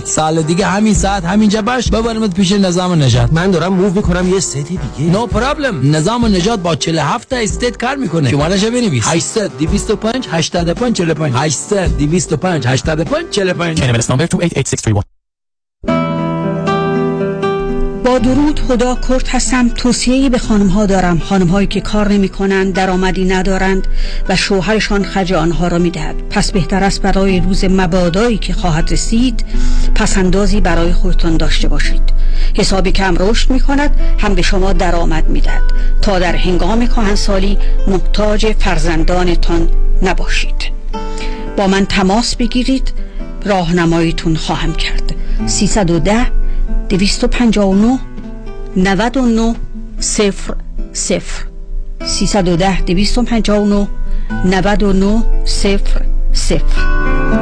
سال دیگه همین ساعت همینجا باش. ببرمت پیش نظام نجات من دارم move می‌کنم یه state دیگه. no no problem نظام نجات با 47 تا state کار می‌کنه. شمارش بنویس. 800 225 85 45 800 225 85 45 NMLS number 288631 درود هدا کرد هستم. توصیه به خانم ها دارم. خانم هایی که کار نمی کنند درآمدی ندارند و شوهرشان خرج آنها را می پس بهتر است برای روز مبادایی که خواهد رسید پسندازی برای خودتان داشته باشید. حسابی کم رشد می کند هم به شما درآمد می دهد تا در هنگام کهنسالی محتاج فرزندانتان نباشید. با من تماس بگیرید. راهنماییتون خواهم کرد. 310 259 99 صفر صفر. 310 259 99 صفر صفر.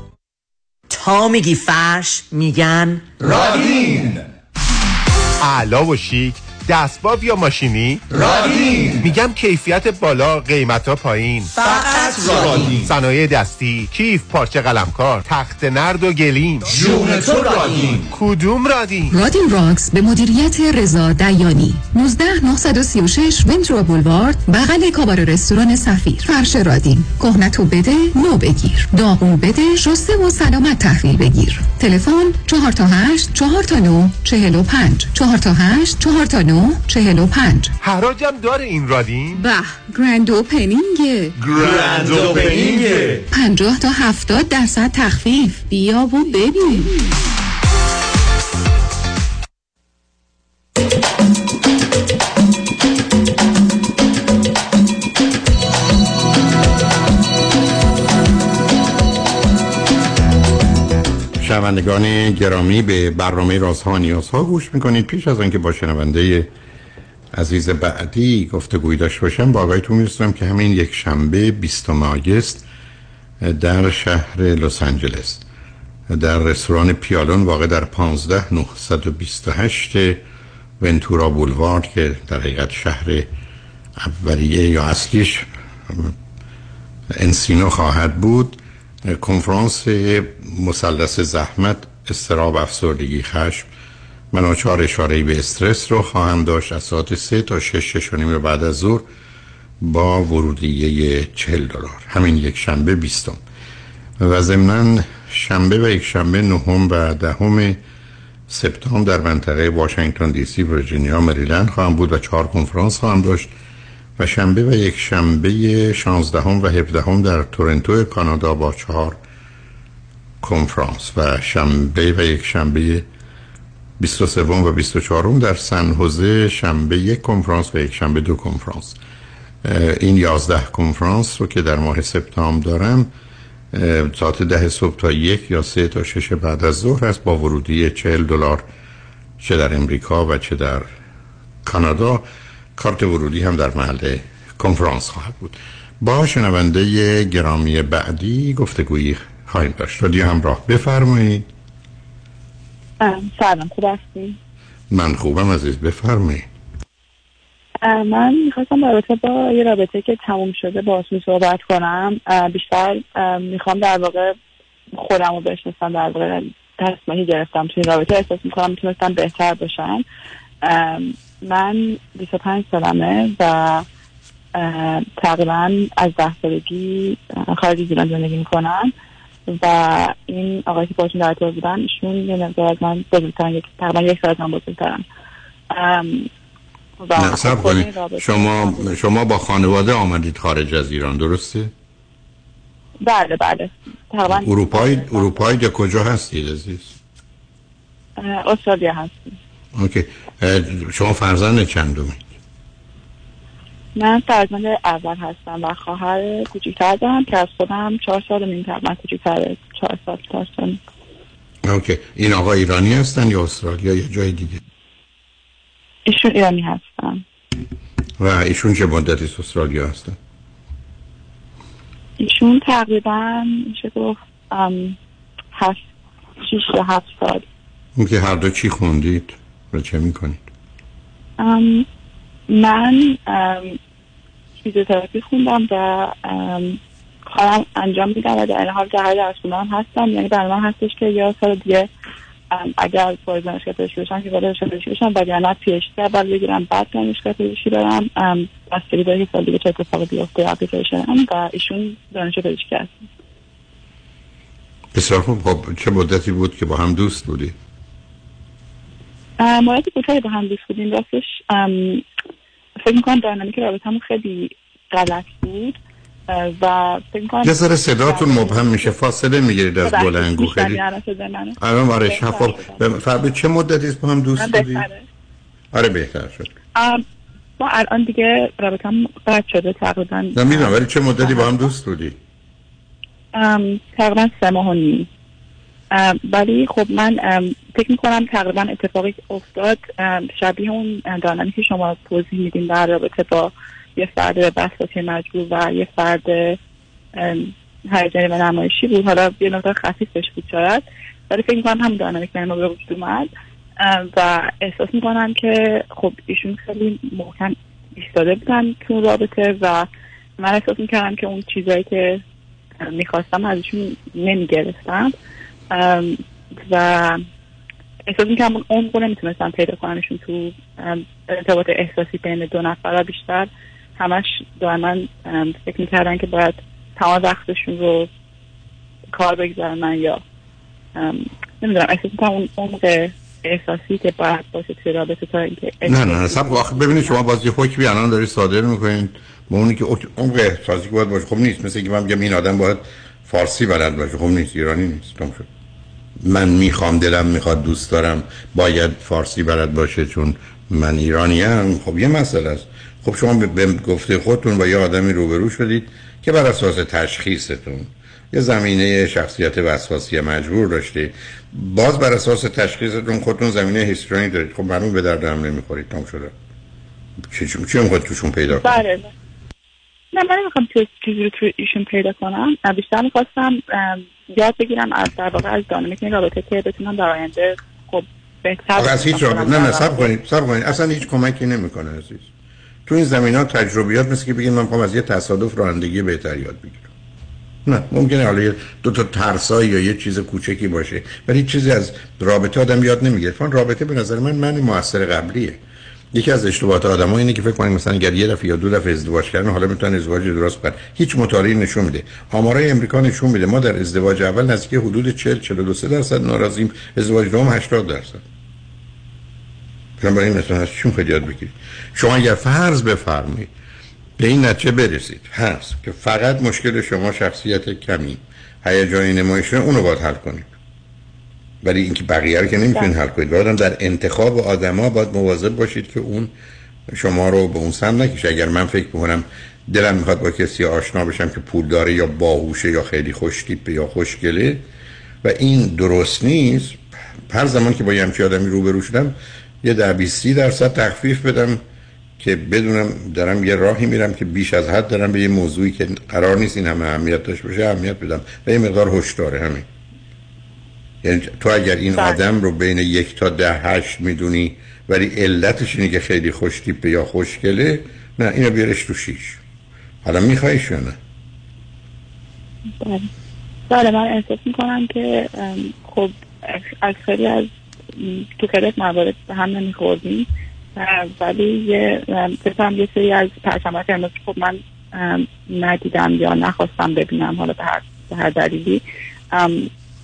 تا میگی فرش میگن رادین. اعلا و شیک دستباب یا ماشینی؟ رادین. میگم کیفیت بالا قیمت ها پایین. فقط رادین صنایع دستی کیف پارچه قلمکار تخت نرد و گلیم. جون تو رادین کدوم رادین رادین راکس به مدیریت رضا دیانی. 19 936 ونترو بولوارد بغل کابار رستوران سفیر. فرش رادین کهنتو بده نو بگیر. داغون بده شسته و سلامت تحویل بگیر. تلفن 4 تا 8 4 تا 9 45 4 تا 8 4 تا 9 45 حراجم داره این رادین به گرند اوپنینگ. گرند اوپنینگ 50 تا 70 درصد تخفیف. بیا و ببین. شنوندگان گرامی به برنامه رازها و نیازها گوش می‌کنید. پیش از آنکه با شنونده عزیز بعدی گفتگوی داشته باشم با آقایتون میرسونم که همین یک شنبه 20 آگست در شهر لس آنجلس. در رستوران پیالون واقع در 15 928 ونتورا بولوارد که در حقیقت شهر اولیه یا اصلیش انسینو خواهد بود کنفرانس مثلث زحمت استراب افسردگی خشم مناچار اشاره به استرس رو خواهم داشت از ساعت سه تا شش شش و نیم بعد از ظهر با ورودیه چهل دلار. همین یک شنبه بیستم. و ضمنا شنبه و یک شنبه نهم و دهم سپتامبر در منطقه واشنگتن دی سی ویرجینیا مریلند خواهم بود و چهار کنفرانس خواهم داشت. و شنبه و یک شنبه 16 و 17 در تورنتو کانادا با چهار کنفرانس. و شنبه و یک شنبه 23 و 24 در سن حوزه شنبه یک کنفرانس و یک شنبه دو کنفرانس. این 11 کنفرانس رو که در ماه سپتامبر دارم ساعت ده صبح تا یک یا سه تا شش بعد از ظهر است. با ورودی 40 دلار چه در امریکا و چه در کانادا. کارت ورودی هم در محل کنفرانس خواهد بود. با شنونده گرامی بعدی گفتگویی خواهیم داشت. رادیو همراه بفرمایید. سلام خوب هستی؟ من خوبم عزیز بفرمایید من می‌خواستم رابطه با یه رابطه که تموم شده با صحبت کنم. بیشتر می‌خوام در واقع خودم رو بشناسم در واقع تصمیمی گرفتم. توی رابطه احساس می‌کنم می‌تونستم بهتر باشم. من 25 سالمه و تقریبا از ده سالگی خارج ایران زندگی می‌کنم. و این آقایی که باشون در بودن ایشون یه مقدار از من بزرگترن یک تقریبا یک سال از من بزرگترن. نصب کنید. شما شما با خانواده آمدید خارج از ایران درسته؟ بله بله. تقریبا اروپایی اروپایی کجا هستید عزیز؟ استرالیا هستیم. اوکی. شما فرزند چندمی من فرزند اول هستم و خواهر کوچیکتر دارم که از خودم چهار سال و نیم تقریبا کوچیکتره چهار سال چهار سال اوکی. این آقا ایرانی هستن یا استرالیا یا جای دیگه؟ ایشون ایرانی هستم و ایشون چه مدتی است استرالیا هستن؟ ایشون تقریبا میشه گفت هفت شیش یا هفت سال. اون که هر دو چی خوندید و چه می‌کنید؟ من فیزیوتراپی خوندم و کارم انجام میدم و در این حال در حال خوندن هستم. یعنی برای من هستش که یا سال دیگه اگر وارد دانشگاه پزشکی بشم که وارد دانشگاه پزشکی بشم وگرنه PhD اول بگیرم بعد دانشگاه پزشکی برم. بستگی داره که سال دیگه چه اتفاقی بیفته اپلیکیشن. و ایشون دانشگاه پزشکی هست بسیار خوب. خب چه مدتی بود که با هم دوست بودی؟ مورد کوتاهی با هم دوست بودیم. راستش فکر می‌کنم داینامیک رابطمون خیلی غلط بود و فکر می‌کنم یه ذره صداتون مبهم میشه. فاصله می‌گیرید از بلنگو خیلی الان آره خب فربه چه مدتی است؟ با هم دوست بودی آره بهتر شد. ما الان دیگه رابطمون قطع شده تقریبا. نه می‌دونم ولی چه مدتی با هم دوست بودی؟ ام، تقریبا سه ماه و نیم. ولی خب من فکر می‌کنم تقریبا اتفاقی که افتاد شبیه اون دانمی که شما توضیح میدین در رابطه با یه فرد بساطی مجبور و یه فرد هیجانی و نمایشی بود. حالا یه نقطه خفیفش بود شاید. ولی فکر می‌کنم هم بین ما به وجود اومد. و احساس می‌کنم که خب ایشون خیلی محکم ایستاده بودن تو رابطه و من احساس می‌کردم که اون چیزایی که می‌خواستم ازشون نمی‌گرفتم. و احساس می‌کنم اون عمق نمی‌تونستم پیدا کنمشون تو ارتباط احساسی بین دو نفر و بیشتر همش دائما فکر می‌کردن که باید تمام وقتشون رو کار بگذارن یا نمی‌دونم احساس می‌کنم اون عمق احساسی که باید باشه توی رابطه تا اینکه نه نه نه سب ببینید شما باز یه حکمی الان داری صادر می‌کنید با اونی که اون احساسی که باید باشه. خب نیست. مثل اینکه من میگم این آدم باید فارسی بلد باشه. خب نیست. ایرانی نیست. تمام شد. من می‌خوام دلم می‌خواد دوست دارم. باید فارسی بلد باشه چون من ایرانی ام. خب یه مسئله است. خب شما به- گفته خودتون با یه آدمی روبرو شدید که بر اساس تشخیصتون یه زمینه شخصیت وسواسی مجبور داشته باز بر اساس تشخیصتون خودتون زمینه هیسترونی دارید. خب معلوم به درد هم نمی‌خورید. تمام شده. چی می‌خواد توشون پیدا کنید؟ بله. نه من نمی‌خوام تو چیزی رو تو ایشون پیدا کنم. بیشتر می‌خواستم یاد بگیرم از در واقع از دانمیک رابطه که بتونم در آینده خب بهتر از هیچ رابطه نه نه سب کنید سب کنید. اصلا هیچ کمکی نمی‌کنه عزیز. تو این زمین ها تجربیات مثل که بگید من می‌خوام از یه تصادف رانندگی بهتر یاد بگیرم. نه ممکنه حالا یه دو تا ترسایی یا یه چیز کوچکی باشه ولی چیزی از رابطه آدم یاد نمی‌گیره. چون رابطه به نظر من من موثر قبلیه. یکی از اشتباهات آدم اینه که فکر کنن مثلا اگر یه دفعه یا دو دفعه ازدواج کردن حالا می‌تونن ازدواج درست کنن. هیچ مطالعه نشون میده. آمارای امریکا نشون میده. ما در ازدواج اول نزدیک حدود 40 42 درصد ناراضیم. ازدواج دوم 80 درصد. بنابراین مثلا از چی می‌خواید یاد بگیرید؟ شما اگر فرض بفرمایید به این نتیجه برسید هست که فقط مشکل شما شخصیت کمی هیجانی نمایشه اونو باید حل کنید. ولی اینکه بقیه رو که نمی‌تونید حل کنید. باید هم در انتخاب آدما باید مواظب باشید که اون شما رو به اون سمت نکشه. اگر من فکر می‌کنم دلم می‌خواد با کسی آشنا بشم که پول داره یا باهوشه یا خیلی خوش تیپه یا خوشگله و این درست نیست هر زمان که با یه همچی آدمی روبرو شدم یه در 20 درصد تخفیف بدم که بدونم دارم یه راهی میرم که بیش از حد دارم به یه موضوعی که قرار نیست این همه اهمیت داشته باشه اهمیت بدم. و یه مقدار هشداره همین. یعنی تو اگر این آدم رو بین یک تا ده هشت می‌دونی ولی علتش اینه که خیلی خوش تیپه یا خوشگله نه اینو بیارش تو شیش. حالا میخوایش یا نه؟ بله. بله من احساس می‌کنم که خب از خیلی از تو خیلی از موارد به هم نمیخوردیم. ولی یه کنم یه سری از پرچمات قرمز خب من ندیدم یا نخواستم ببینم حالا به هر, به هر دلیلی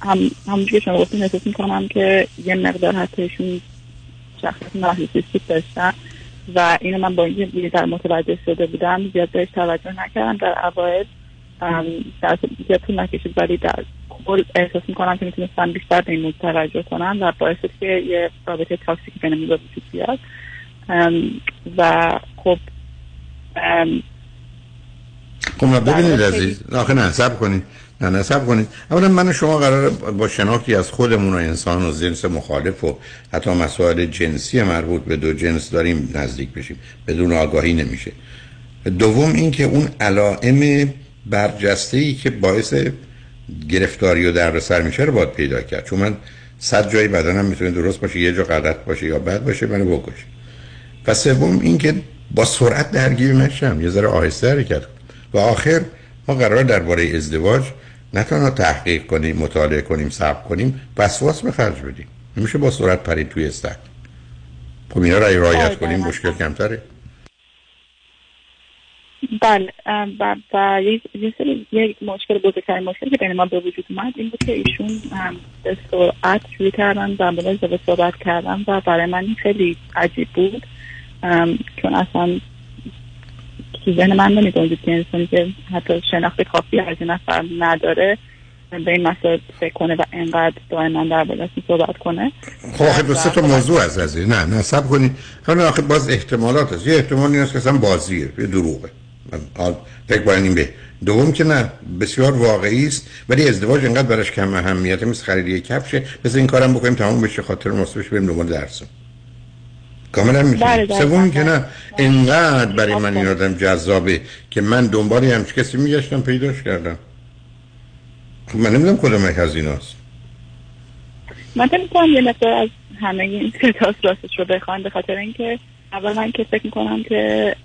هم همونجور که شما گفتین احساس می‌کنم که یه مقدار حتیشون شخصیت نارسیسیستیک داشتن و اینو من با اینکه در متوجه شده بودم زیاد بهش توجه نکردم. در اوایل زیاد طول نکشید ولی در کل احساس می‌کنم که می‌تونستم بیشتر به این موضوع توجه کنم و باعث شد که یه رابطه تاکسیک بینمون به وجود بیاد و خب خب ببینید عزیز. نه آخه نه صبر کنید. نه صبر کنید. اولا من شما قرار با شناختی از خودمون و انسان و جنس مخالف و حتی مسائل جنسی مربوط به دو جنس داریم نزدیک بشیم. بدون آگاهی نمیشه. دوم اینکه اون علائم برجسته ای که باعث گرفتاری و دردسر میشه رو باید پیدا کرد. چون من صد جای بدنم می‌تونه درست باشه یه جا غلط باشه یا بد باشه منو بکشه. و سوم اینکه با سرعت درگیر نشم. یه ذره آهسته حرکت و آخر ما قرار درباره ازدواج نه تنها تحقیق کنیم مطالعه کنیم صبر کنیم وسواس به خرج بدیم. نمیشه با سرعت پرید توی استک. خب اینا را رعایت کنیم مشکل کمتره. بله و, و یک مشکل بزرگترین مشکلی که بین ما به وجود اومد این بود که ایشون به سرعت شروع کردن مورد ازدواج صحبت کردن و برای من خیلی عجیب بود. چون اصلا تو ذهن من نمیگنجید که انسانی که حتی شناخت کافی از این نفر نداره به این مسائل فکر کنه و انقدر دائما در موردشون صحبت کنه. خب سه تا موضوع از از. نه نه صبر کنید. حالا آخه باز احتمالات هست یه احتمال این است که اصلا بازیه یه دروغه. من فکر باید به دوم که نه بسیار واقعی است ولی ازدواج انقدر براش کم اهمیته مثل خرید یک کفشه. مثل این کارم بکنیم تمام بشه خاطر مصرفش بریم دنبال درس. کاملا بله، می‌تونیم دقیقاً. سوم که نه انقدر برای من این آدم جذابه که من دنبال همچی کسی میگشتم پیداش کردم. خب من نمی‌دونم کدوم یک از ایناست. من فکر یه مقدار از همه این ستاست راستش رو بخواین به خاطر اینکه اول من که فکر می‌کنم که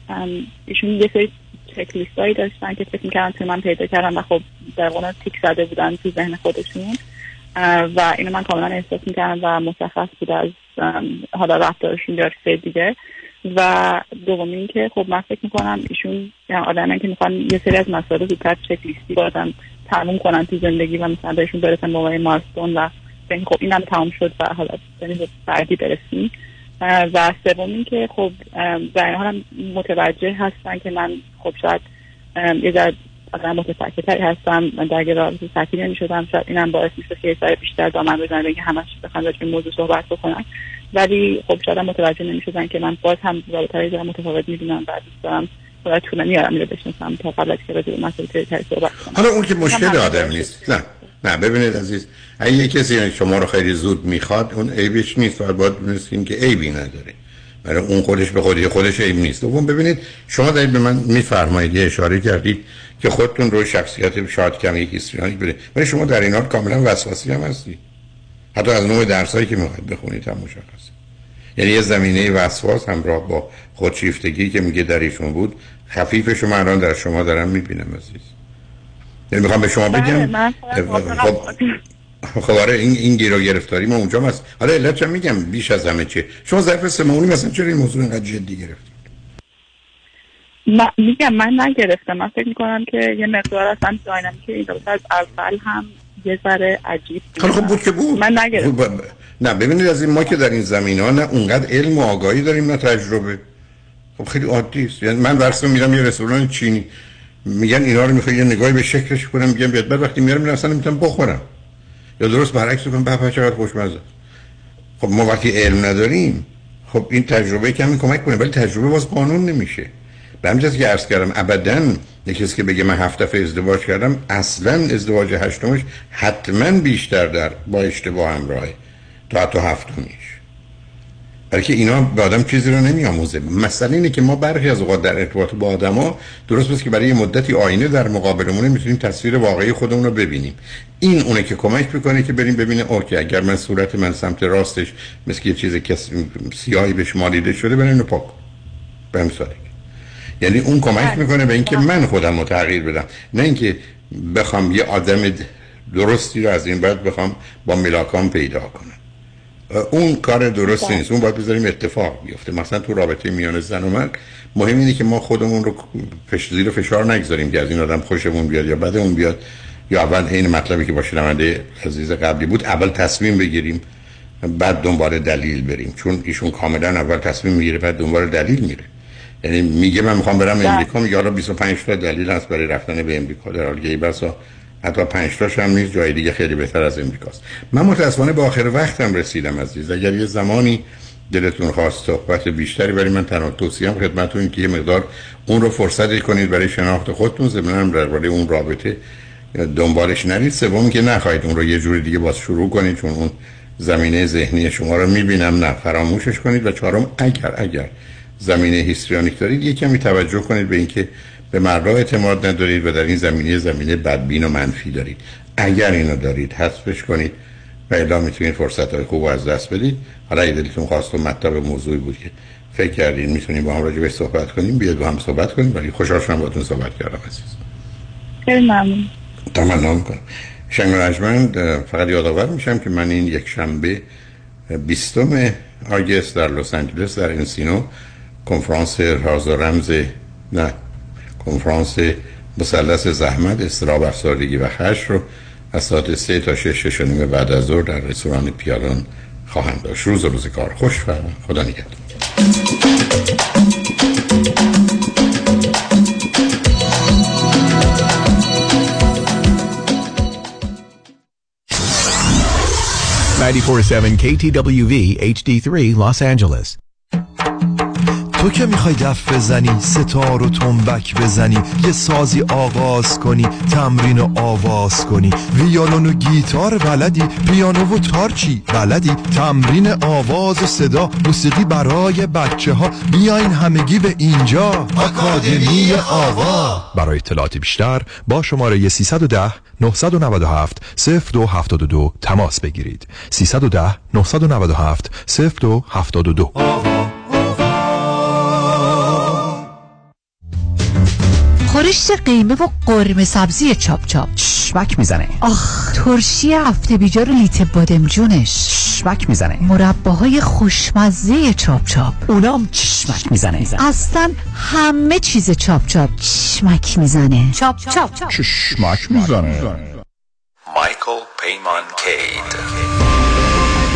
ایشون یه سری چک هایی داشتن که فکر می‌کردم توی من پیدا کردم و خب در واقع تیک زده بودن تو ذهن خودشون. و اینو من کاملا احساس می‌کردم و مشخص بود از حالا رفتارشون چیز دیگه. و دوم این که خب من فکر می‌کنم ایشون یعنی آدمایی که می‌خوان یه سری از مسائل رو زودتر چک لیستی بازم تموم کنن تو زندگی و مثلا بهشون برسن به مارستون و ببین خب اینم تمام شد و حالا بریم به بعدی برسیم. و سوم این که خب در این هم متوجه هستن که من خب شاید یه ذره آدم متفکرتری هستم. من در رابطه سطحی نمی شدم شاید اینم باعث میشه که یه ذره بیشتر دامن بزنم بگه همش بخوام راجع موضوع صحبت بکنم. ولی خب شاید متوجه نمی شدن که من باز هم رابطه ذره متفاوت می‌دونم. و دوست دارم باید طولانی آرم رو بشناسم تا قبل از که راجع به مسائل تری صحبت کنم. حالا اون که مشکل آدم نیست. نه. نه ببینید عزیز اگه یه کسی شما رو خیلی زود می‌خواد اون عیبش نیست. و باید بنویسین که عیبی نداره. برای اون خودش به خودی خودش عیب نیست. دوم ببینید شما دارید به من میفرمایید یه اشاره کردید. که خودتون روی شخصیت شاید کمی یک هیستریانی بده ولی شما در این حال کاملا وسواسی هم هستی. حتی از نوع درسایی که می‌خواید بخونید هم مشخصه. یعنی یه زمینه وسواس همراه با خودشیفتگی که میگه در ایشون بود خفیف شما الان در شما دارم می‌بینم عزیز. یعنی می‌خوام به شما بله، بگم فقط خب خب آره این این گیر و گرفتاری ما اونجا هست. حالا علت میگم بیش از همه چیه. شما ظرف سه مثلا چرا این موضوع اینقدر جدی گرفتید من میگم من نگرفتم. من فکر می‌کنم که یه مقدار اصلا داینامیک این رابطه از اول هم یه ذره عجیب بود. حالا خب بود که بود. من نگرفتم. خب، ب- نه ببینید از این ما که در این زمین ها نه اونقدر علم و آگاهی داریم نه تجربه. خب خیلی عادی است. یعنی من ورسه میرم یه رستوران چینی. میگن اینا رو می‌خوای یه نگاهی به شکلش کنم میگم بیاد. بعد وقتی میارم میرم اصلا نمی‌تونم بخورم. یا درست برعکس کنم به چقدر خوشمزه. خب ما وقتی علم نداریم خب این تجربه کمی کمک کنه ولی تجربه باز قانون نمیشه. به جهت که عرض کردم ابدا کسی که بگه من هفت دفعه ازدواج کردم اصلا ازدواج هشتمش حتما بیشتر در با اشتباه همراهه تا حتی هفتمیش برای که اینا به آدم چیزی رو نمیآموزه مسئله اینه که ما برخی از اوقات در ارتباط با آدما درست بس که برای مدتی آینه در مقابلمونه می‌تونیم تصویر واقعی خودمون رو ببینیم این اونه که کمک می‌کنه که بریم ببینه اوکی اگر من صورت من سمت راستش مثل یه چیز کس سیاهی بهش مالیده شده برای اینو پاک. به. یعنی اون کمک می‌کنه به اینکه من خودم رو تغییر بدم. نه اینکه بخوام یه آدم درستی رو از این بعد بخوام با ملاکام پیدا کنم. اون کار درستی نیست. اون باید بذاریم اتفاق بیفته. مثلا تو رابطه میان زن و مرد مهم اینه که ما خودمون رو فش زیر فشار نگذاریم که از این آدم خوشمون بیاد یا بدمون بیاد. یا اول این مطلبی که با شنونده عزیز قبلی بود اول تصمیم بگیریم بعد دنبال دلیل بریم. چون ایشون کاملا اول تصمیم می‌گیره بعد دنبال دلیل میره. یعنی میگه من می‌خوام برم امریکا میگه حالا 25 تا دلیل هست برای رفتن به امریکا در حالی که بسا حتی پنج تاش هم نیست جای دیگه خیلی بهتر از امریکاست من متاسفانه به آخر وقتم رسیدم عزیز. اگر یه زمانی دلتون خواست صحبت بیشتری برای من تنها توصیم خدمتتون که یه مقدار اون رو فرصت کنید برای شناخت خودتون ضمن برای اون رابطه دنبالش نرید. سوم که نخواهید اون رو یه جوری دیگه باز شروع کنید چون اون زمینه ذهنی شما رو می‌بینم. نه فراموشش کنید. و چهارم اگر اگر زمینه هیستریانیک دارید یه کمی توجه کنید به اینکه به مردا اعتماد ندارید و در این زمینه زمینه بدبین و منفی دارید. اگر اینو دارید حذفش کنید و الا می‌تونید فرصت های خوب از دست بدید. حالا اگه دلتون خواست و مطلب موضوعی بود که فکر کردین می‌تونیم با هم راجع صحبت کنیم بیاد با هم صحبت کنیم. ولی خوشحال شدم باهاتون صحبت کردم عزیز. خیلی ممنون. تمنا می‌کنم شنگ فقط یادآور میشم که من این یک شنبه 20 آگست در لس آنجلس در انسینو کنفرانس راز و رمز نه کنفرانس مثلث زحمت استراب افسردگی و خش رو از ساعت سه تا شش شش بعد از ظهر در رستوران پیالون خواهم داشت. روز روز کار. خوش و خدا نگهدار. KTWV HD3 Los Angeles. تو که می‌خوای دف بزنی ستار و تنبک بزنی یه سازی آغاز کنی تمرین و آواز کنی. ویالون و گیتار بلدی پیانو و تارچی بلدی. تمرین آواز و صدا موسیقی برای بچه ها بیاین همگی به اینجا. آکادمی آوا. برای اطلاعات بیشتر با شماره 310 997 0272 تماس بگیرید. 310 997 0272 خورشت قیمه و قرمه سبزی چاپ چاپ. شمک می‌زنه. آخ ترشی هفته بیجار لیت بادمجونش چشمک می‌زنه. مرباهای خوشمزه چاپ چاپ. اونام چشمک می‌زنه. اصلا همه چیز چاپ چاپ چشمک می‌زنه. چاپ چاپ. چشمک می‌زنه. مایکل پیمان کید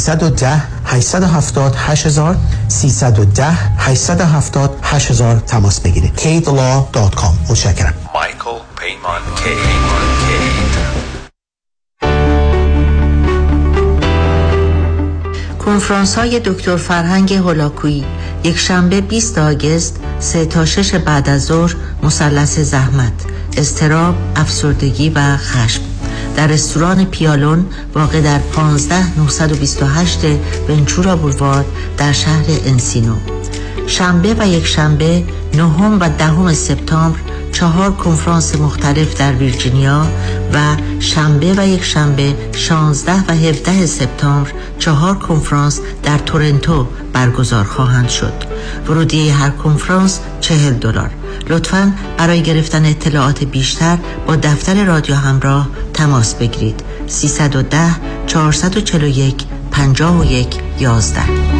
310 870 8000 310 870 8000 تماس بگیرید. Kidlaw.com متشکرم. مایکل پیمان کنفرانس های دکتر فرهنگ هولاکویی. یک شنبه 20 آگست 3 تا 6 بعد از ظهر مثلث زحمت. استراب افسردگی و خشم. در رستوران پیالون واقع در 15 928 ونچورا بولوارد در شهر انسینو. شنبه و یک شنبه نهم و دهم سپتامبر چهار کنفرانس مختلف در ویرجینیا و شنبه و یک شنبه 16 و 17 سپتامبر چهار کنفرانس در تورنتو برگزار خواهند شد. ورودی هر کنفرانس چهل دلار. لطفا برای گرفتن اطلاعات بیشتر با دفتر رادیو همراه تماس بگیرید. 310 441 51 11